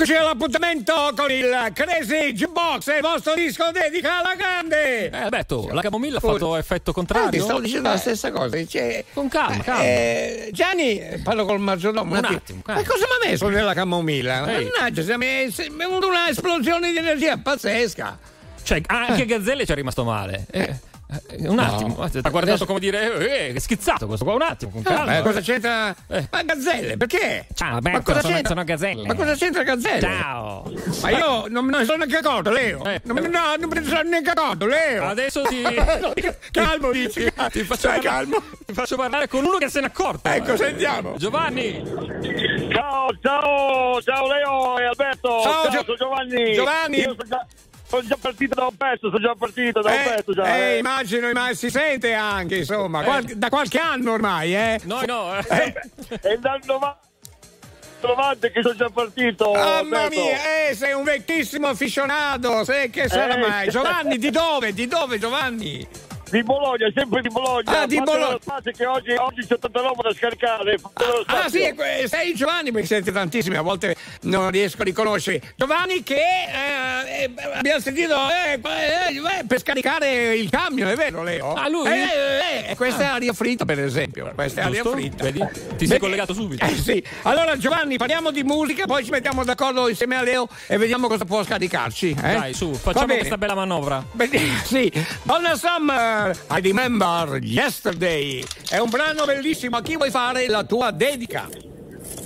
Eccoci all'appuntamento con il Crazy Jukebox, il vostro disco dedica alla grande. Eh, Alberto, la camomilla ha fatto effetto contrario? Ti stavo dicendo la stessa cosa. Cioè, Con calma, calma. eh, Gianni, parlo col maggiordomo. Un attimo. attimo, calma. Ma cosa mi ha messo nella camomilla? Ehi. Mannaggia, si è messo- è venuta una esplosione di energia pazzesca. Cioè, anche Gazzelle ci è rimasto male. Eh, eh, un No. attimo, ha guardato Adesso- come dire, eh, è schizzato questo qua, un attimo, con calma. Eh, cosa c'entra? Ma Gazzelle, perché? Ciao Ma Alberto, cosa sono, c'entra? sono Gazzelle. Ma cosa c'entra Gazzelle? Ciao. Ma io non me ne sono neanche accorto, Leo. Eh. Non, me- no, non me ne sono neanche accorto, Leo. Adesso ti- No, calmo, dici. Ti faccio, Stai parlare, calmo. ti faccio parlare con uno che se n'è accorto. Ecco, Eh, sentiamo. Giovanni. Ciao, ciao, ciao Leo e Alberto. Ciao, Gio- sono Giovanni. Giovanni. Io sono sono già partito da un pezzo, sono già partito da un Eh, pezzo. Già, eh, eh. immagino, immagino, si sente anche, insomma, qual- da qualche anno ormai, eh? No, no. Eh, È dal 90 90 che sono già partito. Mamma Alberto. mia, eh, sei un vecchissimo aficionato, sai che sarà Eh. mai? Giovanni, di dove? Di dove, Giovanni? Di Bologna, sempre di Bologna. Ah, di Fate Bologna. lo spazio che oggi, oggi c'è tanta roba da scaricare. Ah, spazio. sì, sei Giovanni, perché siete tantissimi, a volte non riesco a riconoscere. Giovanni che eh, eh, abbiamo sentito eh, eh, eh, per scaricare il camion, è vero Leo? Ah, lui? Eh, eh, eh, questa è aria fritta per esempio, questa è aria Giusto? fritta. Vedi? Ti sei Beh, collegato subito. Eh sì, allora Giovanni parliamo di musica, poi ci mettiamo d'accordo insieme a Leo e vediamo cosa può scaricarci. eh? Dai, su, facciamo questa bella manovra. Beh, sì, Donna I Remember Yesterday. È un brano bellissimo. A chi vuoi fare la tua dedica?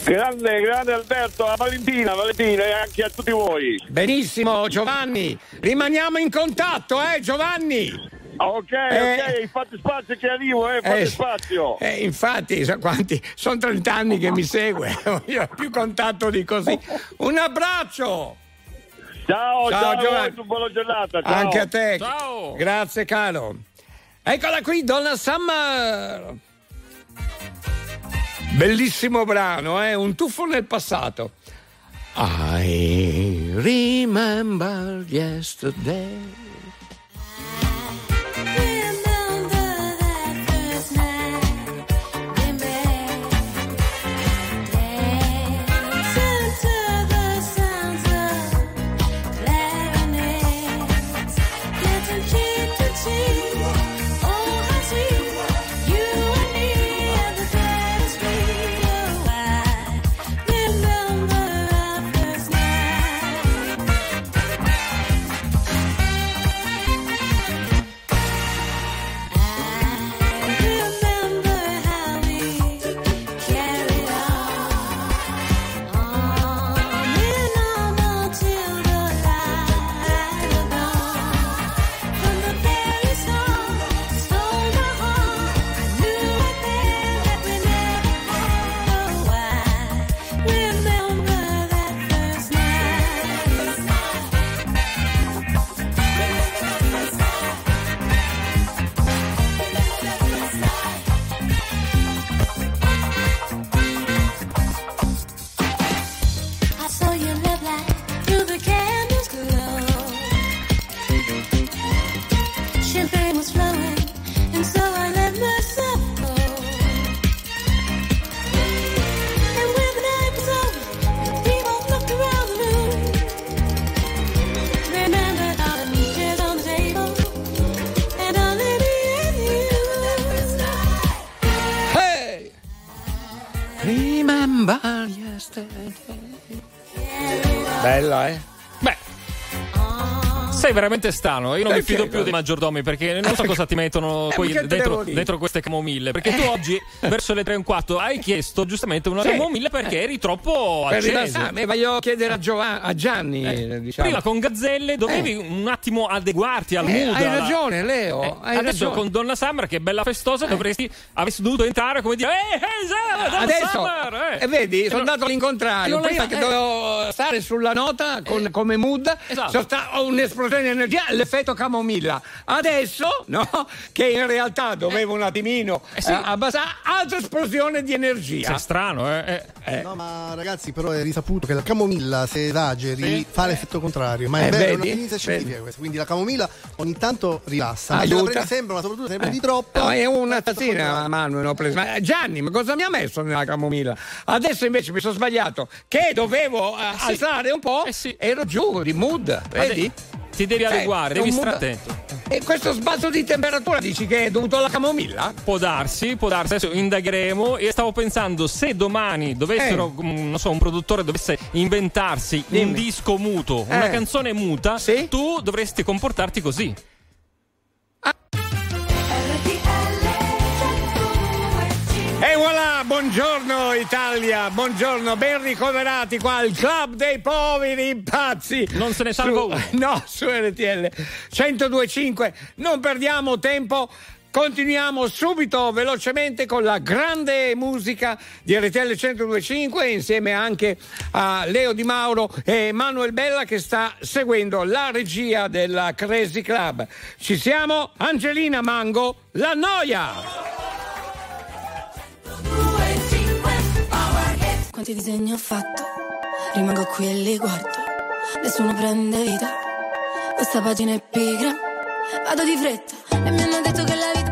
Grande, grande Alberto, a Valentina, Valentina e anche a tutti voi. Benissimo, Giovanni. Rimaniamo in contatto, eh, Giovanni? Ok, Eh. ok, fate spazio che arrivo, eh, fate Eh, spazio. Eh, infatti, so quanti? Sono 30 anni che mi segue. Io ho più contatto di così. Un abbraccio! Ciao, Ciao, ciao, Giovanni. buona giornata. Ciao. Anche a te. Ciao. Grazie, caro. Eccola qui, Donna Summer. Bellissimo brano, eh? Un tuffo nel passato. I remember yesterday. Sei veramente strano, io non mi Perché? fido più dei maggiordomi perché non so cosa ti mettono Eh, te dentro, dentro queste camomille. Perché tu oggi, verso le 3 e un quarto, hai chiesto giustamente una Sì. camomilla perché eri troppo Per acceso. rilassarmi, voglio chiedere a, Giova- a Gianni. eh, diciamo. Prima con Gazzelle dovevi un attimo adeguarti al Eh, mood. hai ragione, Leo. Eh, hai adesso ragione. con Donna Summer, che è bella festosa, dovresti avresti dovuto entrare come dire Eh, eh, Adesso, Summer! eh." e vedi, sono non- andato all'incontrario. non Prima che eh. dovevo stare sulla nota con- come mood, Esatto. sono sta- ho un'esplosione di energia, l'effetto camomilla. Adesso, no, che in realtà dovevo un attimino sì. eh, abbassare, altra esplosione di energia. Sei strano, eh? eh. No, ma ragazzi, però è risaputo che la camomilla, se esageri, Sì. fa l'effetto contrario. Ma è Eh, vero, è vedi? una evidenza scientifica Vedi? questa. Quindi la camomilla ogni tanto rilassa. Ma se la Aiuta. prendi sempre, ma soprattutto sempre Eh. di troppo. No, è una tazzina ne ho preso. Ma Gianni, ma cosa mi ha messo nella camomilla? Adesso invece mi sono sbagliato. Che dovevo eh, sì. alzare un po', Eh sì. ero giù di mood. Vedi? Ti devi Eh, adeguare, devi un stare attento. E questo sbalzo di temperatura dici che è dovuto alla camomilla? Può darsi, può darsi, adesso indagheremo e stavo pensando se domani dovessero, Eh. mm, non so, un produttore dovesse inventarsi un Dimmi. disco muto, una Eh. canzone muta, Sì? tu dovresti comportarti così. E buongiorno Italia, buongiorno, ben ricoverati qua al Club dei Poveri Pazzi. Non se ne salva Su- uno. No, su RTL 1025, non perdiamo tempo. Continuiamo subito velocemente con la grande musica di RTL 1025 insieme anche a Leo Di Mauro e Manuel Bella che sta seguendo la regia della Crazy Club. Ci siamo? Angelina Mango, la noia! Quanti disegni ho fatto? Rimango qui e li guardo. Nessuno prende vita. Questa pagina è pigra. Vado di fretta e mi hanno detto che la vita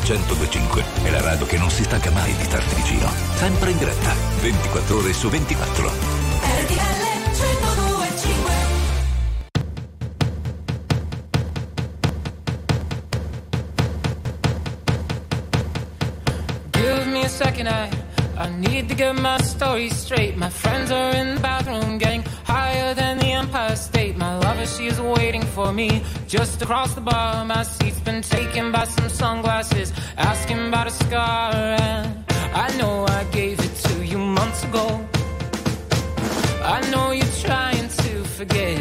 1025 è la radio che non si stacca mai di starti vicino. Sempre in diretta, 24 ore su 24. Give me a second, I need to get my story straight. My friends are in the bathroom, gang. Higher than the Empire State. My lover, she is waiting for me just across the bar. My seat's been taken by some sunglasses, asking about a scar. And I know I gave it to you months ago. I know you're trying to forget.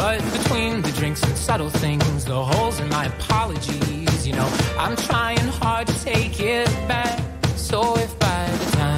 But between the drinks and subtle things, the holes in my apologies, you know, I'm trying hard to take it back. So if by the time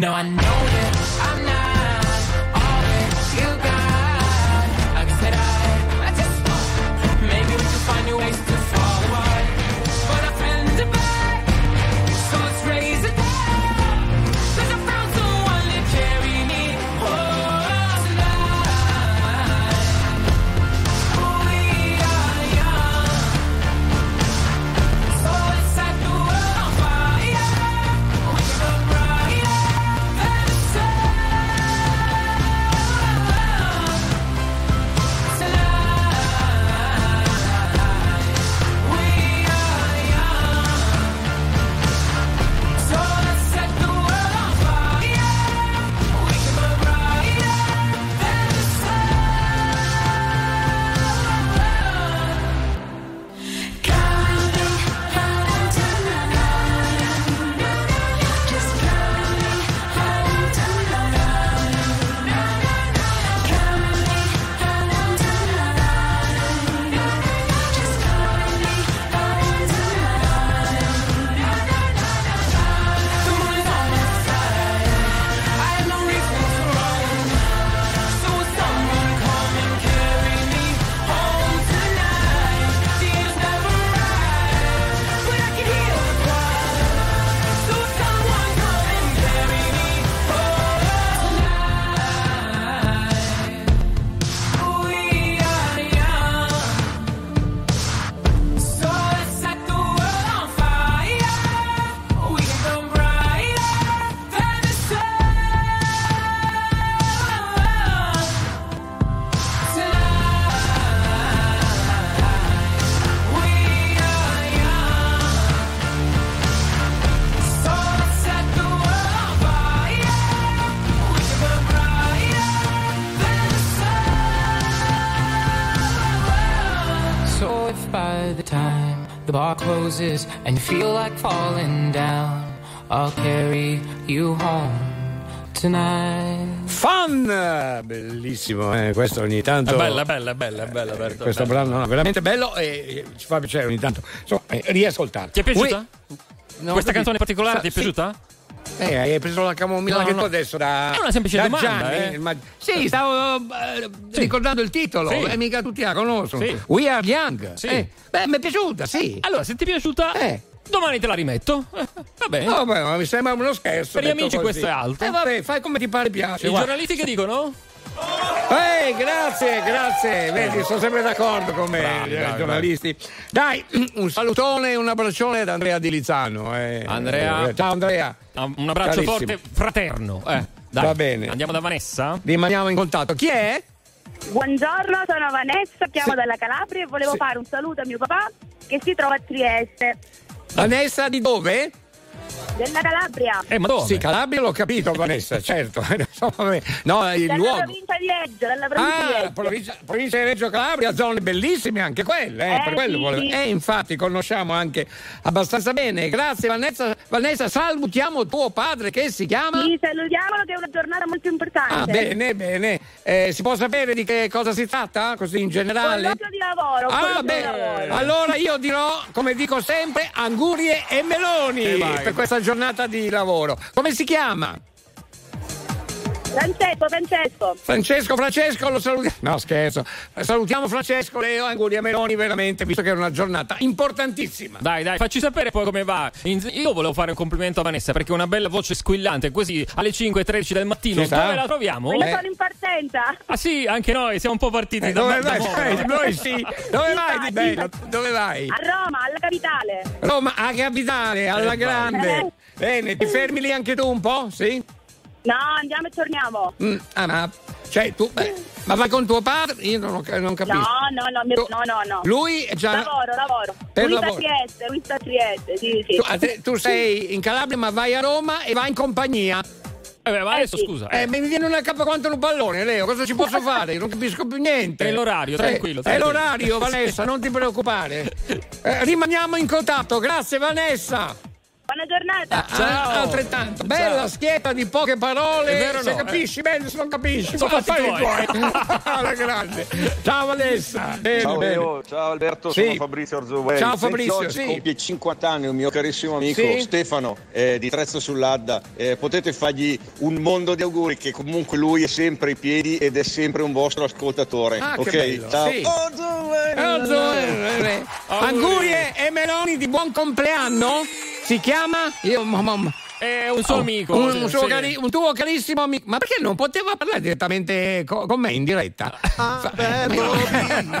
Sun. Now I know and you feel like falling down, I'll carry you home tonight. Fun! Bellissimo, eh? questo ogni tanto. È bella, bella, bella, bella, Berto, Questo bella. brano no, veramente bello e ci fa piacere ogni tanto insomma, eh, riascoltarlo. Ti è piaciuta? Ui- No, Questa canzone capito. particolare Sa- ti è sì. Eh, hai preso la camomilla No, che no. tu adesso da. È una semplice da domanda, Gianni, eh. ma- Sì, stavo eh, ricordando il titolo, Sì. e mica tutti la conoscono. Sì. We are young. Sì. Eh, beh, mi è piaciuta, sì. Allora, se ti è piaciuta, Eh. domani te la rimetto. Eh, Va bene. No, beh, ma mi sembra uno scherzo. Per gli amici così. questo è alto. Eh, vabbè, fai come ti pare piace. I guarda. giornalisti che dicono? Ehi, grazie, grazie. Vedi, sono sempre d'accordo con me, Bravi, i bravi, giornalisti. Dai, un salutone e un abbraccione da Andrea Di Lizzano. eh. Andrea. Eh, Ciao Andrea. Un abbraccio Carissimo. forte fraterno. Eh, dai. Va bene. Andiamo da Vanessa? Rimaniamo in contatto. Chi è? Buongiorno, sono Vanessa, chiamo dalla Calabria e volevo Sì. fare un saluto a mio papà che si trova a Trieste. Vanessa di dove? Della Calabria. Eh, ma dove? Sì, Calabria l'ho capito, Vanessa, certo. No, il Dalla luogo. provincia di Reggio, dalla provincia di Ah, Reggio. provincia, provincia di Reggio Calabria, zone bellissime anche quelle, eh, Eh, per quello sì, volevo- sì. Eh, infatti conosciamo anche abbastanza bene. Grazie Vanessa. Vanessa, salutiamo tuo padre che si chiama? Sì, salutiamolo che è una giornata molto importante. Ah, bene, bene. Eh, si può sapere di che cosa si tratta? Così in generale? Colloquio di lavoro. Ah, di beh, lavoro. allora io dirò, come dico sempre, angurie e meloni E vai. Questa giornata di lavoro. Come si chiama? Francesco, Francesco. Francesco, Francesco, lo salutiamo. No, scherzo. Salutiamo Francesco, Leo, Anguria Meloni, veramente, visto che è una giornata importantissima. Dai, dai, facci sapere poi come va. Io volevo fare un complimento a Vanessa perché una bella voce squillante, così alle 5.13 del mattino. Ci sta? Dove la troviamo? Io Eh. sono in partenza. Ah sì, anche noi siamo un po' partiti Eh, da dove vai? Vai, Noi sì. Dove vai di Sì, bello? Dove vai? A Roma, alla capitale. Roma, a capitale, alla Eh, grande. vai. Bene, ti fermi lì anche tu un po'? Sì? No, andiamo e torniamo. Mm, ah, ma. Cioè, tu. beh, ma vai con tuo padre? Io non, ho- non capisco. No, no, no, mi- Tu- no, no, no. Lui è già. Lavoro, lavoro. Per lui lavoro. sta a Trieste, lui sta a Trieste, sì, sì. Tu, te- tu sei in Calabria, ma vai a Roma e vai in compagnia. Eh, beh, ma adesso sì. scusa. Eh, mi viene una capa quanto un pallone, Leo. Cosa ci posso fare? Io non capisco più niente. È l'orario, Eh, tranquillo, È tranquillo. l'orario, Vanessa, non ti preoccupare. Eh, rimaniamo in contatto. Grazie, Vanessa. Buona giornata. Ah, Ciao. altrettanto. Bella schietta di poche parole. È vero se no, capisci bene, se non capisci, Sono affari tuoi. Alla grande. Ciao Vanessa. Bene, Ciao bene. Leo, ciao Alberto, Sì. sono Fabrizio Arzovei. Ciao, Fabrizio, oggi sì. compie 50 anni un mio carissimo amico Sì. Stefano eh, di Trezzo sull'Adda. Eh, potete fargli un mondo di auguri che comunque lui è sempre ai piedi ed è sempre un vostro ascoltatore. Ah, che ok, bello, ciao. sì. Eh, eh. Angurie e meloni di buon compleanno? Si chiama? Io, ma- ma- ma- È un suo Oh, amico. Un, sì, un suo sì. cari- un tuo carissimo amico. Ma perché non poteva parlare direttamente co- con me in diretta? Alberto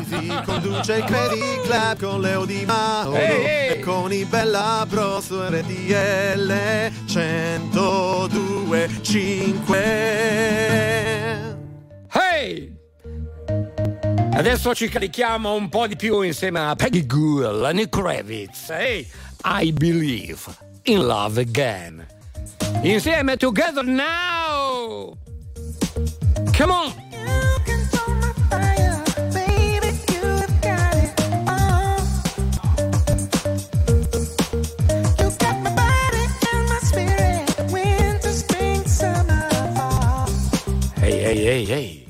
Bisi conduce il Credit Club con Leo Di Mauro Ehi, ehi. e con i Bella Pro su RTL 102.5 Hey! Adesso ci carichiamo un po' di più insieme a Peggy Ghoul, Lenny Kravitz. Hey, I believe in love again. Insieme Together Now! Come on! Hey, hey, hey, hey.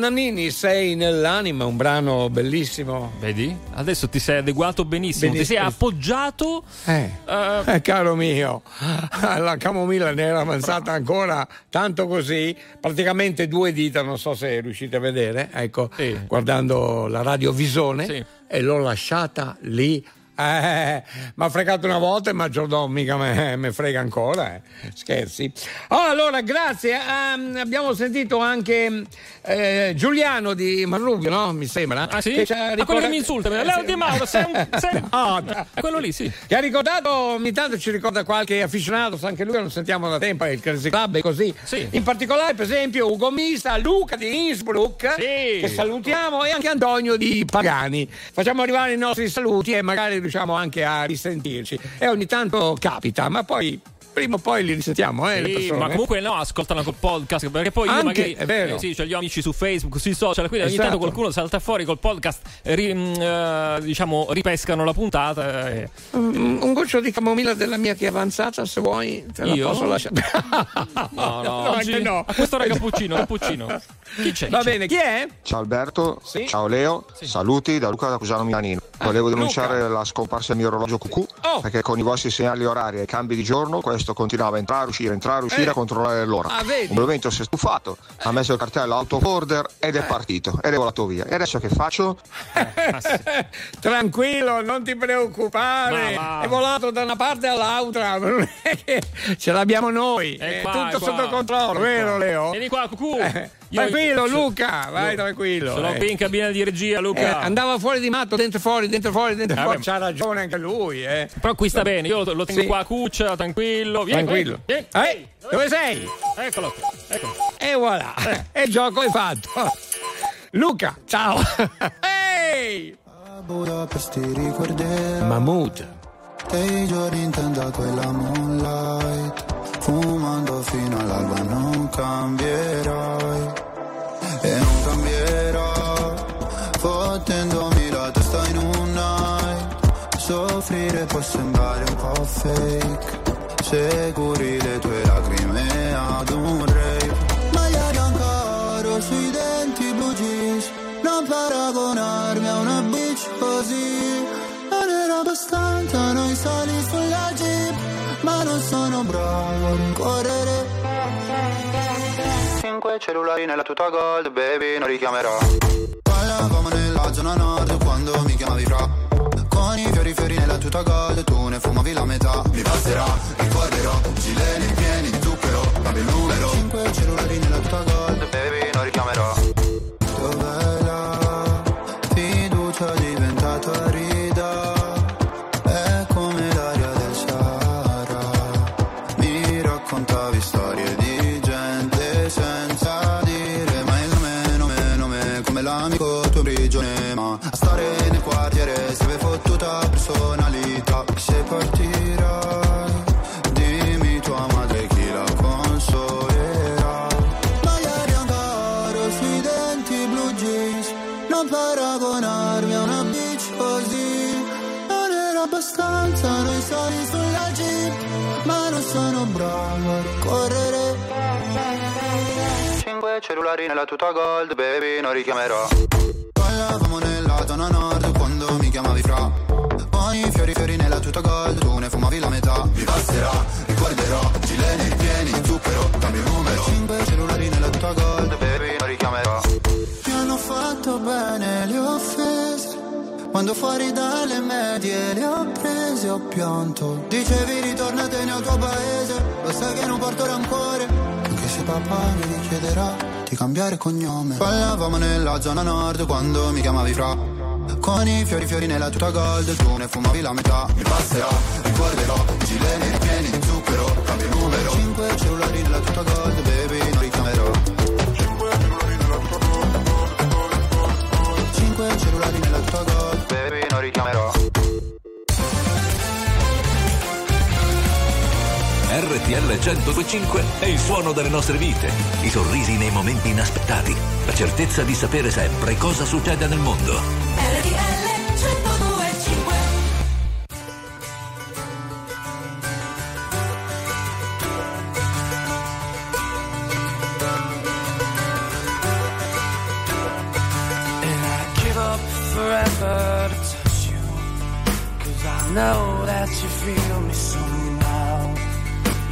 Nannini, sei nell'anima, un brano bellissimo. Vedi? Adesso ti sei adeguato benissimo, ti Benissimo. sei appoggiato. Eh, eh, caro mio, la camomilla ne era avanzata ancora tanto così, praticamente due dita, non so se riuscite a vedere, ecco, guardando la radiovisione, e l'ho lasciata lì. Eh, mi ha fregato una volta e maggiordomo mica me, me frega ancora, eh. scherzi. Oh, allora, grazie. Ehm, abbiamo sentito anche eh, Giuliano di Marrubio, no? Mi sembra. Ah, sì? Che ha Ah, quello ricordato- che mi insulta, Leo Di Mauro, sei un- sei- No, quello lì, sì. che ha ricordato, ogni tanto ci ricorda qualche afficionato, anche lui non sentiamo da tempo, il Crazy Club e così. In particolare, per esempio, Ugo Mista, Luca di Innsbruck, che salutiamo, e anche Antonio di Pagani. Facciamo arrivare i nostri saluti e magari riusciamo anche a risentirci. E ogni tanto capita, ma poi prima o poi li risentiamo, eh, Sì, ma comunque no, ascoltano col podcast perché poi Anche, magari è vero. eh, sì, c'ho gli amici su Facebook, sui social, quindi ogni Esatto. tanto qualcuno salta fuori col podcast, ri- mm, eh, diciamo ripescano la puntata. eh. Un, un goccio di camomilla della mia che è avanzata, se vuoi, te la Io? posso lasciare. No, no, anche oggi- no. a quest'ora cappuccino, cappuccino. Chi c'è? Va bene, chi è? Ciao Alberto, ciao Leo, saluti da Luca da Cusano Milanino. Volevo denunciare la scomparsa del mio orologio cucù perché con i vostri segnali orari e cambi di giorno questo continuava a entrare, uscire, entrare, uscire Eh. a controllare l'ora. Ah, vedi? Un momento si è stufato, ha messo il cartello auto order ed è partito ed è volato via. E adesso che faccio? Tranquillo, non ti preoccupare. Ma. È volato da una parte all'altra. Non è che ce l'abbiamo noi. È, qua, tutto è sotto controllo, È vero qua. Leo? Vieni qua, cucù. Io- tranquillo, io- Luca, vai io- tranquillo. Sono eh. qui in cabina di regia, Eh, Luca. andava fuori di matto, dentro e fuori, dentro e fuori, dentro e Eh, fuori. beh. C'ha ragione anche lui, eh. Però qui sta bene, io lo, lo tengo Sì. qua a cuccia, tranquillo. Vieni, Tranquillo. vieni, Eh, dove sei? Eccolo, eccolo. E voilà, e il gioco è fatto. Luca, ciao. Ehi! Budapest ti ricorderò Mahmood. Dei giorni in tenda quella moonlight Fumando fino all'alba non cambierai E non cambierò Fottendomi la testa in un night. Soffrire può sembrare un po' fake. Se curi le tue lacrime ad un rave Maglia bianca sui denti jeans Non paragonarmi a una bitch così. Non era abbastanza noi sali sulla jeep. Ma non sono bravo a rincorrere Cinque cellulari nella tuta gold, baby, non richiamerò Parlavamo nella zona nord quando mi chiamavi fra. Con i fiori fiori nella tuta gold, tu ne fumavi la metà. Mi passerà, ricorderò, gileni pieni di zucchero, cambio il numero. Cinque cellulari nella tuta gold, baby, non richiamerò Dov'è l'amico tuo prigione Ma a stare nel quartiere serve fottuta personalità. Se partirai Cinque cellulari nella tuta gold, baby, non richiamerò. Parlavamo nella zona nord quando mi chiamavi fra. Con i fiori fiori nella tuta gold, tu ne fumavi la metà. Mi passerà, ricorderò, gileni pieni zucchero, il numero. Cinque cellulari nella tuta gold, baby, non richiamerò. Mi hanno fatto bene le offese quando fuori dalle medie le ho prese ho pianto. Dicevi ritornatene al tuo paese sai che non porto rancore Anche se papà mi richiederà di cambiare cognome. Parlavamo nella zona nord quando mi chiamavi fra. Con i fiori fiori nella tuta gold Tu ne fumavi la metà. Mi passerà, ricorderò Gileni pieni di zucchero Cambio il numero. Cinque cellulari nella tuta gold Baby non richiamerò. Cinque cellulari nella tuta gold Baby non richiamerò RTL 1025 è il suono delle nostre vite, i sorrisi nei momenti inaspettati, la certezza di sapere sempre cosa succede nel mondo. RTL 1025 And I give up forever to touch you. Cause I know that you feel me somehow.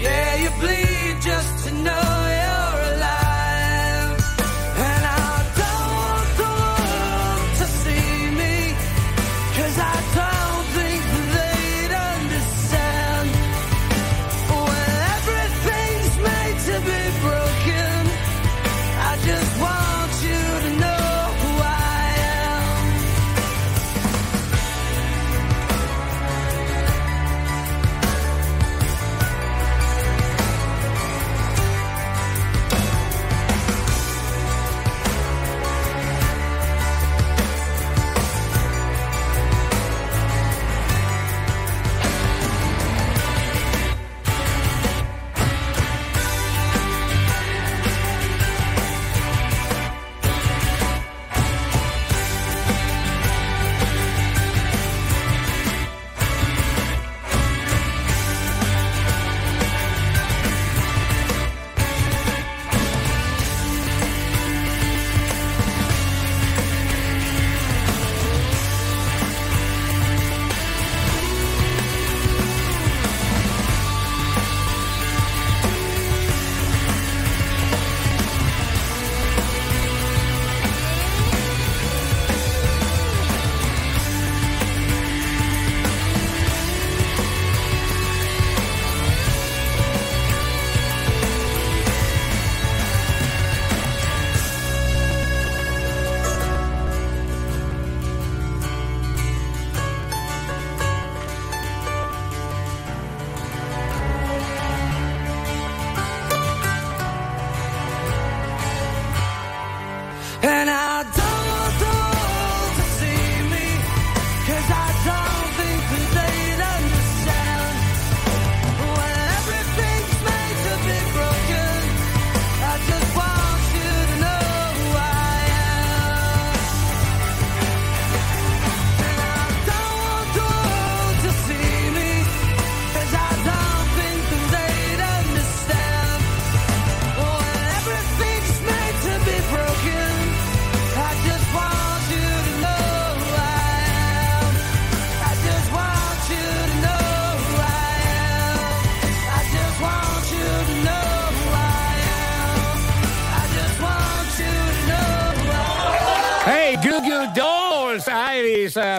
Yeah, you bleed just to know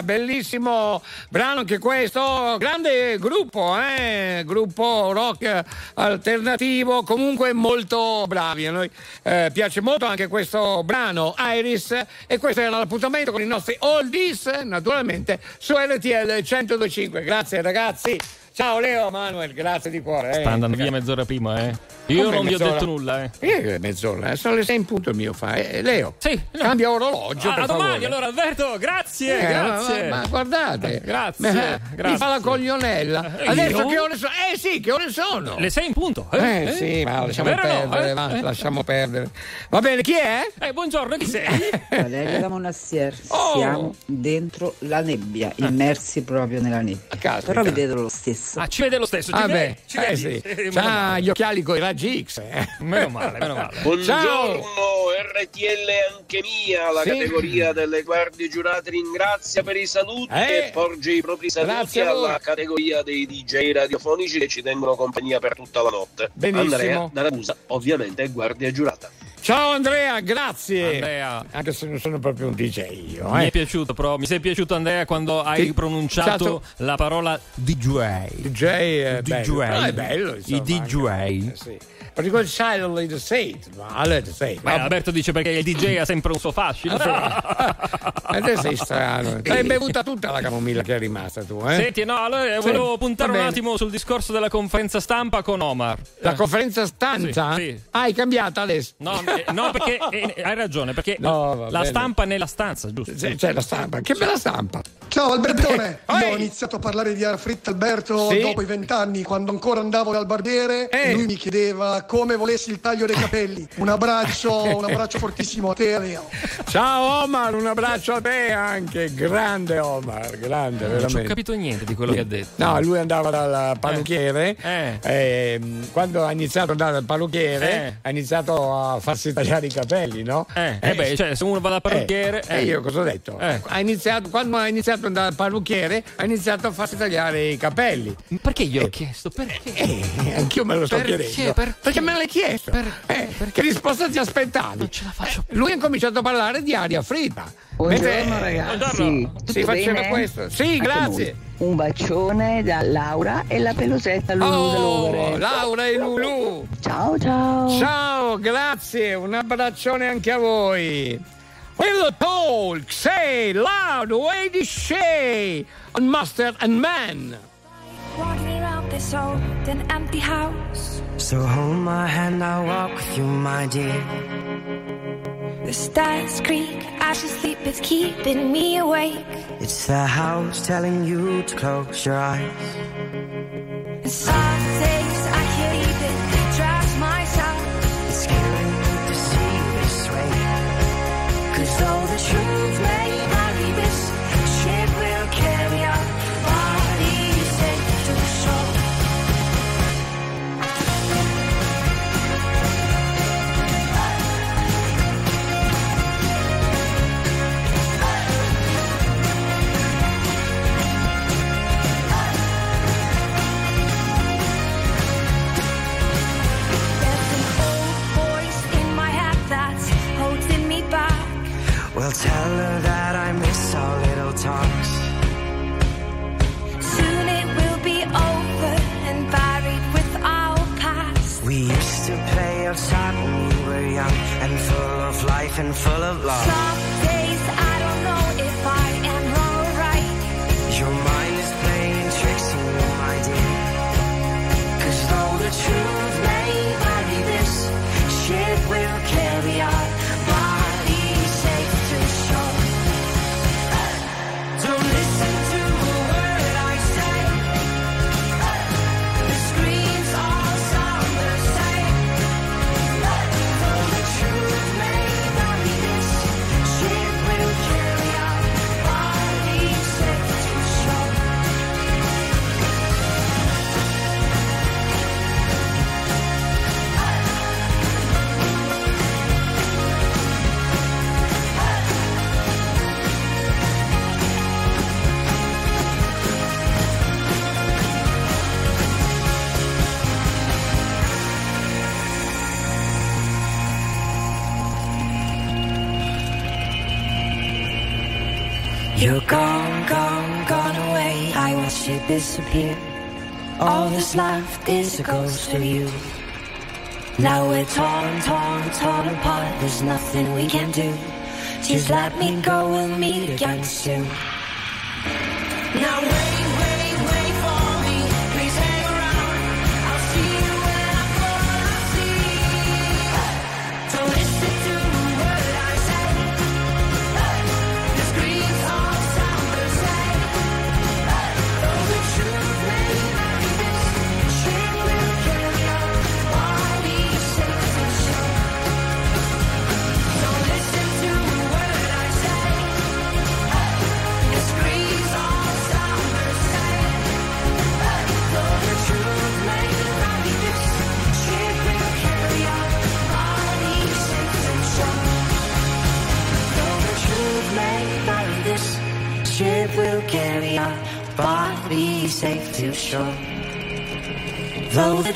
bellissimo brano anche questo, grande gruppo, eh? gruppo rock alternativo, comunque molto bravi. A noi eh, piace molto anche questo brano, Iris, e questo era l'appuntamento con i nostri oldies, naturalmente, su RTL 1025. Grazie ragazzi. Ciao Leo, Manuel, grazie di cuore. eh. Sta andando via mezz'ora prima, eh. Io Come non vi ho mezz'ora? detto nulla, eh. Eh, mezz'ora, eh, sono le sei in punto il mio fa. Eh, Leo, cambia orologio. Ah, per a domani, favore. allora, Alberto, grazie, Eh, grazie. Ma, ma guardate, Grazie, Eh, grazie. Mi fa la coglionella. Eh, Adesso io? che ore sono? Eh sì, che ore sono? Le sei in punto, Eh, eh? sì, ma lasciamo Vero no, perdere, eh? va, Eh? lasciamo perdere. Va bene, chi è? Eh, buongiorno, chi sei? Valeria da Monastier, Oh. siamo dentro la nebbia, immersi proprio nella nebbia. Però vi vedo lo stesso. Ah, ci vede lo stesso, ci Ah, vede? beh, Ci eh, vedi? sì. Eh, C'ha gli occhiali con i raggi X. eh. Meno male, meno male. Ciao. RTL anche mia, la Sì. categoria delle guardie giurate ringrazia per i saluti Eh. e porge i propri saluti Grazie alla categoria dei DJ radiofonici che ci tengono compagnia per tutta la notte. Benissimo. Andrea da Ragusa, ovviamente è guardia giurata. Ciao Andrea, grazie. Andrea. Anche se non sono proprio un DJ io. Mi eh. è piaciuto, però mi sei piaciuto Andrea quando hai Sì. pronunciato Certo. la parola DJ. DJ è DJ. bello. Però è bello, insomma, I DJ. anche. Sì. Silently the state, ma the state. Beh, Alberto dice perché il DJ ha sempre un suo fascino. E te sei strano. L'hai bevuta tutta la camomilla che è rimasta tu, eh? Senti, no, allora Sì, volevo puntare un attimo sul discorso della conferenza stampa con Omar. La Eh. conferenza stampa? Sì, sì. Ah, hai cambiata adesso? No, eh, no, perché eh, hai ragione, perché No, la bene. stampa è nella stanza, giusto? C'è, c'è la stampa, che bella stampa. Ciao Albertone, io ho iniziato a parlare di fritta Alberto Sì? dopo i vent'anni, quando ancora andavo dal barbiere Eh. e lui mi chiedeva come volessi il taglio dei capelli. Un abbraccio, un abbraccio fortissimo a te Leo. Ciao Omar, un abbraccio a te anche. Grande Omar, grande, Non ci ho veramente. capito niente di quello che ha detto. No, lui andava dal parrucchiere. Eh. ehm, quando ha iniziato ad andare dal parrucchiere, Eh. ha iniziato a farsi tagliare i capelli, no? Eh, eh beh, cioè, se uno va dal parrucchiere. E io cosa ho detto? Eh. Ha iniziato, quando ha iniziato ad andare dal parrucchiere, ha iniziato a farsi tagliare i capelli. Perché io ho chiesto? Perché? Eh, anch'io me lo sto Perché? chiedendo. Perché? Me l'hai chiesto? Eh, Che risposta ti aspettavi? Non ce la faccio Lui ha cominciato a parlare di aria fritta. Buongiorno Mentre- ragazzi, Si tutto faceva bene? questo. Sì, Anche grazie. noi. Un bacione da Laura e la pelosetta Lulu Oh. Laura e Lulu. Ciao ciao. Ciao, grazie. Un abbraccione anche a voi. Will talk, say loud, way to say on Master and Man. Walking around this old and empty house. So hold my hand, I'll walk with you, my dear. The stars creak as you sleep, it's keeping me awake. It's the house telling you to close your eyes. And some days disappear. All that's left is a ghost of you. Now we're torn, torn, torn apart. There's nothing we can do. Just let me go, we'll meet again soon.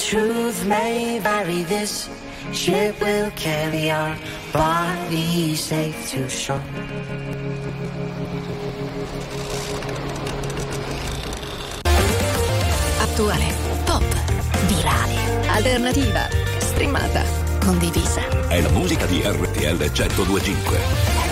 Truth may vary, this ship will carry our bodies safe to shore. Attuale, pop, virale, alternativa, streamata, condivisa. È la musica di RTL 1025.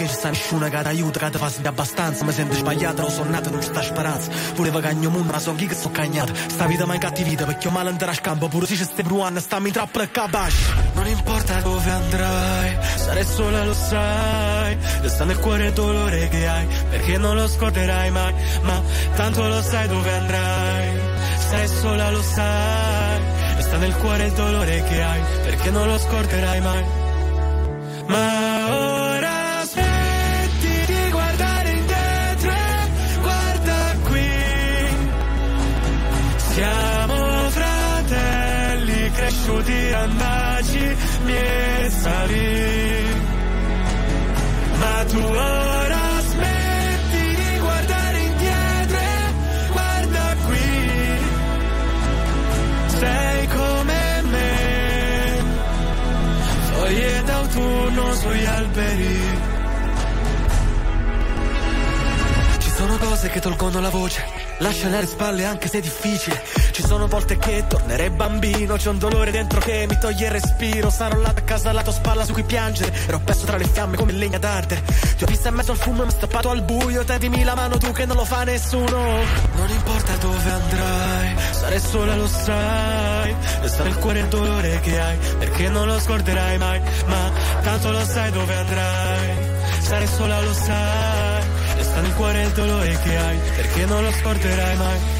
Perché ci sta nessuno che ti aiuta, che ti fa sentire abbastanza. Mi sento sbagliato, lo sono nato, non ci sta speranza. Volevo cagno mondo, ma sono chi che sto cagnato. Sta vita mai cattività, perché ho male andare a scampo Pure se ci stai bruando, stammi in trappola e capace Non importa dove andrai, sarai sola lo sai. Resta nel cuore il dolore che hai Perché non lo scorderai mai. Ma tanto lo sai dove andrai. Sarai sola lo sai. Resta nel cuore il dolore che hai Perché non lo scorderai mai. Ma cresciuti randaci miei salì Ma tu ora smetti di guardare indietro Guarda qui sei come me, foglie d'autunno sugli alberi. Ci sono cose che tolgono la voce, lasciano alle spalle anche se è difficile. Ci sono volte che tornerei bambino, c'è un dolore dentro che mi toglie il respiro. Sarò là a casa alla tua spalla su cui piangere, ero perso tra le fiamme come legna d'ardere. Ti ho visto in mezzo al fumo e mi stappato al buio, tendimi la mano tu che non lo fa nessuno. Non importa dove andrai, sarai sola lo sai, resta nel cuore il dolore che hai, perché non lo scorderai mai, ma tanto lo sai dove andrai, sarai sola lo sai, resta nel cuore il dolore che hai, perché non lo scorderai mai.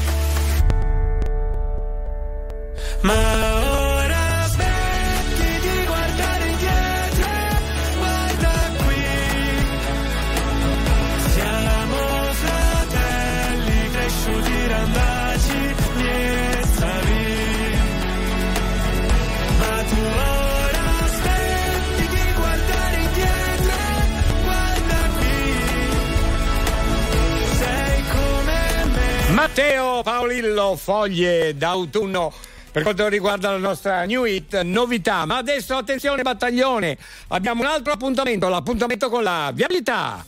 Matteo Paolillo, foglie d'autunno. Per quanto riguarda la nostra new hit, novità. Ma adesso attenzione battaglione, abbiamo un altro appuntamento, l'appuntamento con la viabilità.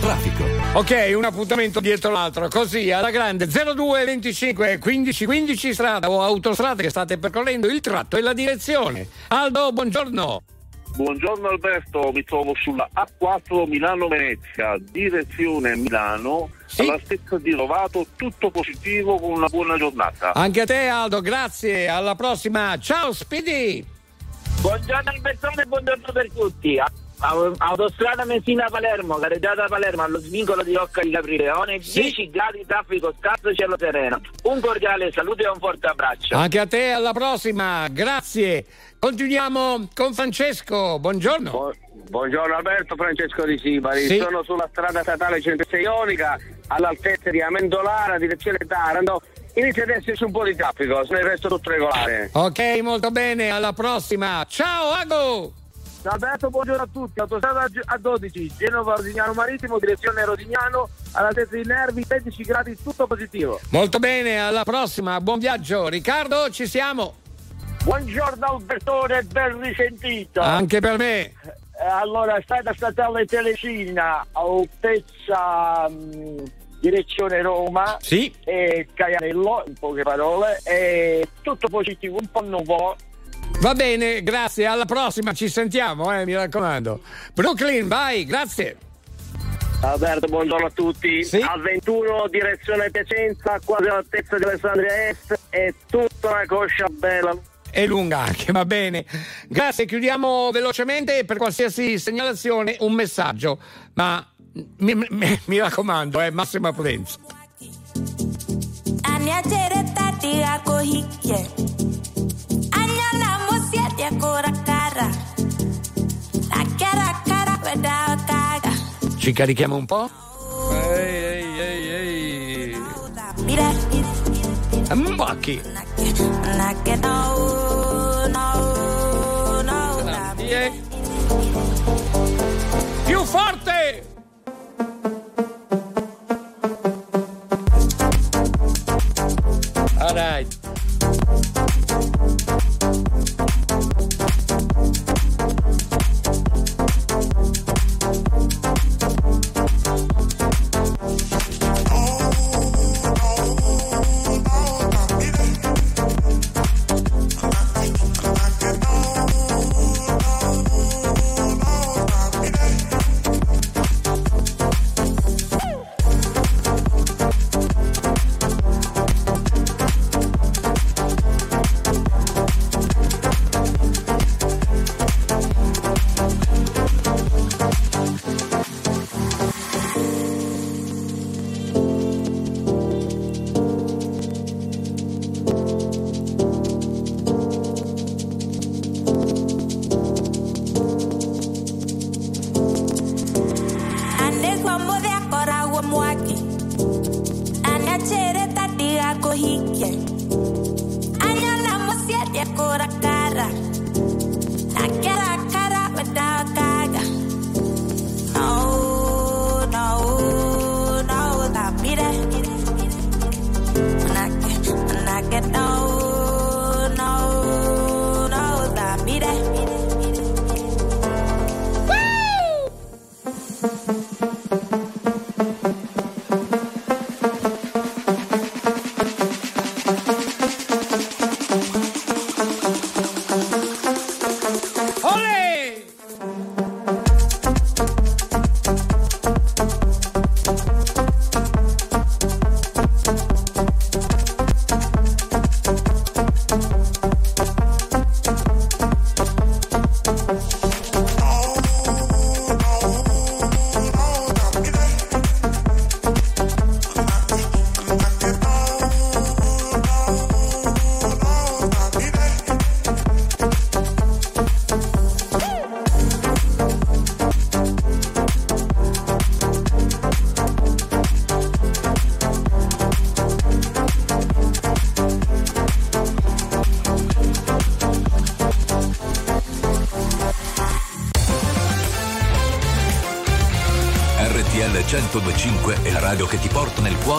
Traffico. Ok, un appuntamento dietro l'altro, così alla grande 02 25 15 15 strada o autostrada che state percorrendo il tratto e la direzione. Aldo, buongiorno. Buongiorno Alberto, mi trovo sulla A4 Milano-Venezia, direzione Milano, alla stessa di Rovato, tutto positivo con una buona giornata. Anche a te Aldo, grazie, alla prossima. Ciao Speedy. Buongiorno Albertone e buongiorno per tutti. A- a- Autostrada Messina-Palermo, carreggiata Palermo allo svincolo di Rocca di Caprileone, 10 gradi traffico scarso cielo sereno. Un cordiale saluto e un forte abbraccio. Anche a te, alla prossima, grazie. Continuiamo con Francesco, buongiorno. Buongiorno Alberto, Francesco di Sibari. Sì. Sono sulla strada statale 106 Ionica, all'altezza di Amendolara, direzione Taranto. Inizia ad esserci un po' di traffico, se ne resto tutto regolare. Ok, molto bene, alla prossima. Ciao Ago. Alberto, buongiorno a tutti. Autostrada a 12, Genova Rodignano Marittimo, direzione Rodignano, all'altezza di Nervi, 16 gradi, tutto positivo. Molto bene, alla prossima, buon viaggio. Riccardo, ci siamo. Buongiorno Albertone, ben risentito. Anche per me. Eh, Allora, strada statale Telesina, altezza mh, direzione Roma. Sì. E Caianello, in poche parole. E tutto positivo, un po' nuovo. Va bene, grazie, alla prossima, ci sentiamo, eh, mi raccomando. Brooklyn, vai, grazie. Alberto, buongiorno a tutti. A 21 direzione Piacenza, quasi all'altezza di Alessandria Est, è tutta una coscia bella. È lunga anche, va bene. Grazie, chiudiamo velocemente e per qualsiasi segnalazione un messaggio, ma mi, mi- mi raccomando, eh, massima prudenza. Musiete akora kara. La cara cara veda kaga. Ci carichiamo un po'? Ehi, ehi, ehi, ehi. Mira, Mbacchi. nake no, no, no. Più forte! All right.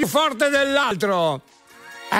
Più forte dell'altro!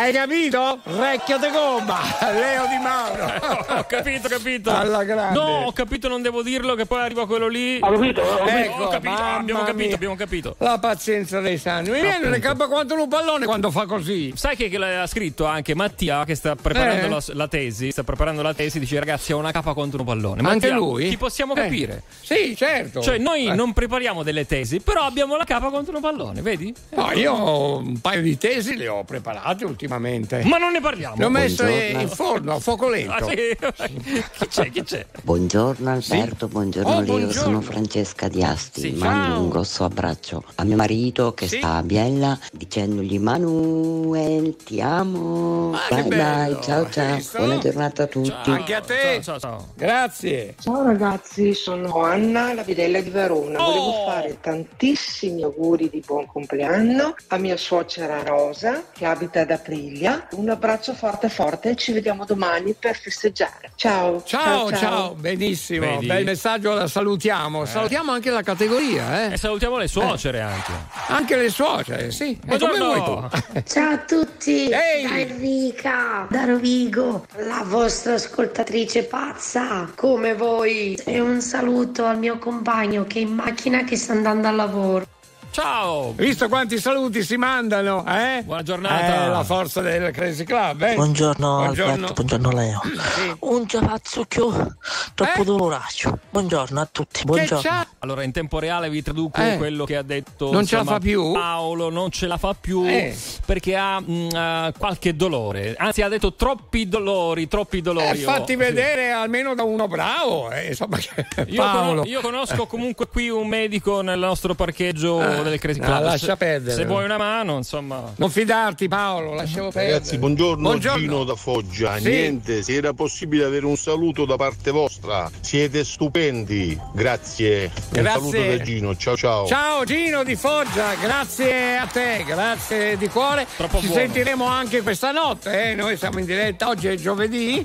Hai capito? Recchio de gomma! Leo Di Mauro! ho capito, ho capito. Alla grande! No, ho capito, non devo dirlo, che poi arriva quello lì. Ho capito, ho capito. Ecco, ho capito, mamma abbiamo capito, mia. abbiamo capito. La pazienza dei santi. Mi viene le cappa quanto un pallone quando fa così. Sai che, che l'ha scritto anche Mattia che sta preparando Eh? la, la tesi, sta preparando la tesi, dice ragazzi ho una capa contro un pallone. Anche Mattia, lui? Ti possiamo Eh, capire. Sì, certo. Cioè noi Eh. non prepariamo delle tesi, però abbiamo la capa contro un pallone, vedi? No, io un paio di tesi le ho preparate ultimamente. Ma non ne parliamo. L'ho messo Buongiorno. in forno a fuoco lento. Ah, sì? chi c'è? Chi c'è? Buongiorno Alberto, buongiorno Oh, Leo, buongiorno. sono Francesca di Asti. Sì, Mando ciao. un grosso abbraccio a mio marito che Sì. sta a Biella dicendogli Manuel ti amo. Ah, bye bello, bye, ciao ciao, buona giornata a tutti. Anche a te. Ciao, ciao, ciao. Grazie. Ciao ragazzi, sono Anna, la bidella di Verona. Oh! Volevo fare tantissimi auguri di buon compleanno a mia suocera Rosa, che abita ad Aprilia. Un abbraccio forte forte e ci vediamo domani per festeggiare. Ciao. Ciao, ciao, benissimo. Vedi? Bel messaggio, la salutiamo. Salutiamo anche la categoria, E eh. salutiamo le suocere anche. Anche le suocere, sì. Eh, come Buongiorno. vuoi tu. Ciao a tutti, Ehi! da Enrica, da Rovigo, la vostra ascoltatrice pazza, come voi. E un saluto al mio compagno che è in macchina che sta andando al lavoro. Ciao. Visto quanti saluti si mandano, eh? Buona giornata. Eh, la forza del Crazy Club, eh? Buongiorno, Buongiorno. Alberto, buongiorno Leo. Sì. Un giavazzucchio troppo Eh? doloraccio. Buongiorno a tutti, buongiorno. Allora, in tempo reale vi traduco Eh. quello che ha detto Non ce la insomma, fa più? Paolo. Non ce la fa più Eh. perché ha mh, eh, qualche dolore. Anzi, ha detto troppi dolori, troppi Eh, dolori. fatti Oh, vedere almeno da uno bravo, eh, insomma, Io, Paolo. cono- io conosco comunque qui un medico nel nostro parcheggio Ah, del Crazy no, Club. lascia se, perdere. se vuoi una mano, insomma. Non fidarti, Paolo, lasciamo perdere. Ragazzi, buongiorno, Buongiorno. Gino da Foggia. Sì. Niente, se era possibile avere un saluto da parte vostra, siete stupendi. Grazie. Un Grazie. saluto da Gino. Ciao ciao. Ciao Gino di Foggia, grazie a te, grazie di cuore. Troppo Ci buono. sentiremo anche questa notte, eh? Noi siamo in diretta, oggi è giovedì.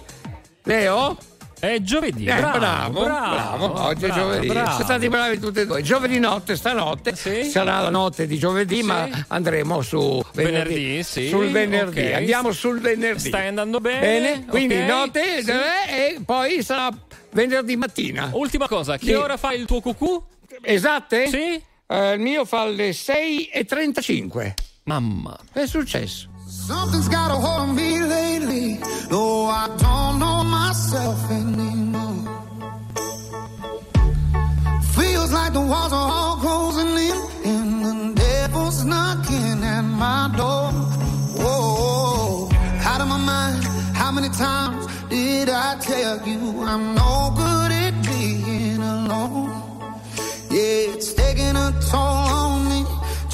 Leo? È giovedì. Eh, bravo, bravo, bravo, oggi bravo, è giovedì. bravo. Siete stati bravi tutti e due. Giovedì notte, stanotte, sarà la notte di giovedì, ma andremo su venerdì. Venerdì, sì. Sul venerdì, ok. andiamo sul venerdì. Stai andando bene. Bene, quindi ok, notte sì. e poi sarà venerdì mattina. Ultima cosa, che Sì. ora fai il tuo cucù? Esatte? Sì. Eh, il mio fa le 6.35. Mamma. È successo. Something's got a hold on me lately. No, I don't know myself anymore. Feels like the walls are all closing in, and the devil's knocking at my door. Whoa, out of my mind. How many times did I tell you I'm no good at being alone? Yeah, it's taking a toll on.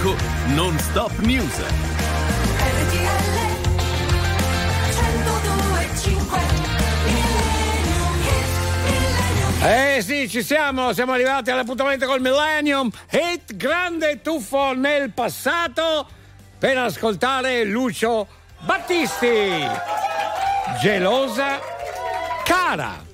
poco non stop news. Eh sì, ci siamo, siamo arrivati all'appuntamento col Millennium. Hit grande tuffo nel passato per ascoltare Lucio Battisti. Gelosa cara.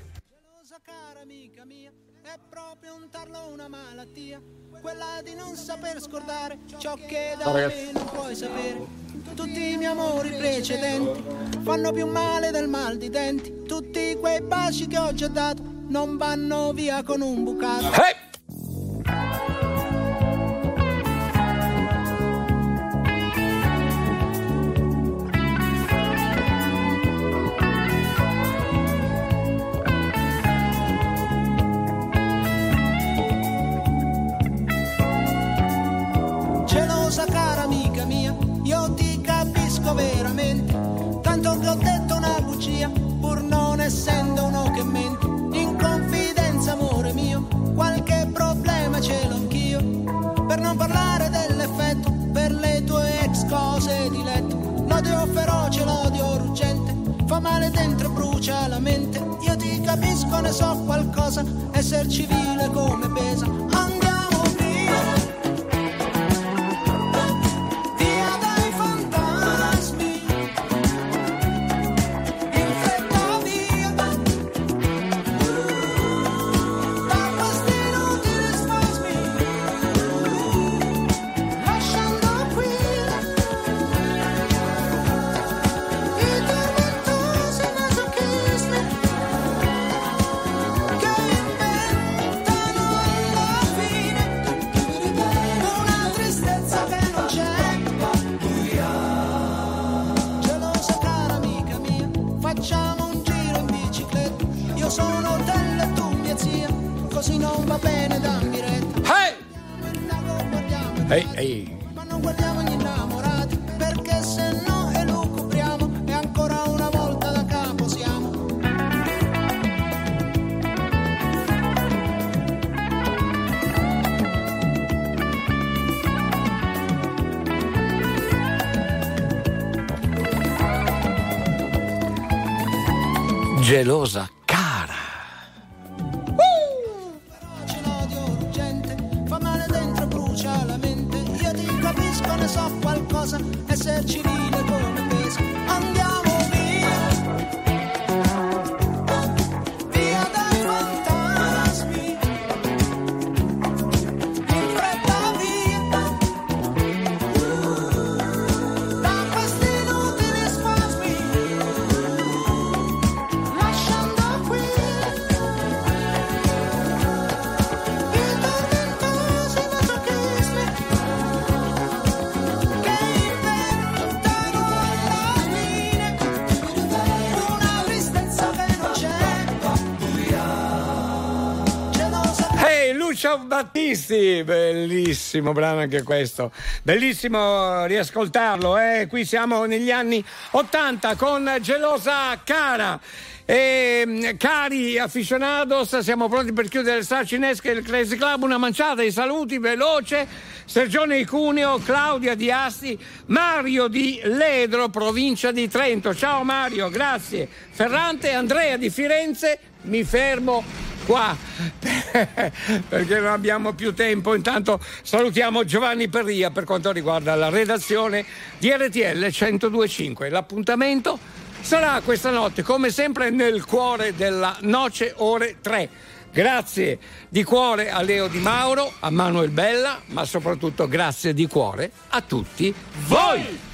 Di non saper scordare ciò che da me non puoi sapere. Tutti i miei amori precedenti fanno più male del mal di denti. Tutti quei baci che ho già dato non vanno via con un bucato. Gelosa capisco, ne so qualcosa, essere civile come pesa. Gelosa Battisti, bellissimo brano anche questo, bellissimo riascoltarlo, eh? qui siamo negli anni 80 con Gelosa Cara. E, mm, cari aficionados, siamo pronti per chiudere il Star Cinesca e il Crazy Club. Una manciata di saluti veloce. Sergione Icuneo, Claudia di Asti, Mario di Ledro, provincia di Trento. Ciao Mario, grazie. Ferrante, Andrea di Firenze. Mi fermo qua perché non abbiamo più tempo. Intanto salutiamo Giovanni Perria per quanto riguarda la redazione di RTL 1025. L'appuntamento sarà questa notte, come sempre, nel cuore della noce, ore 3. Grazie di cuore a Leo Di Mauro, a Manuel Bella, ma soprattutto grazie di cuore a tutti voi.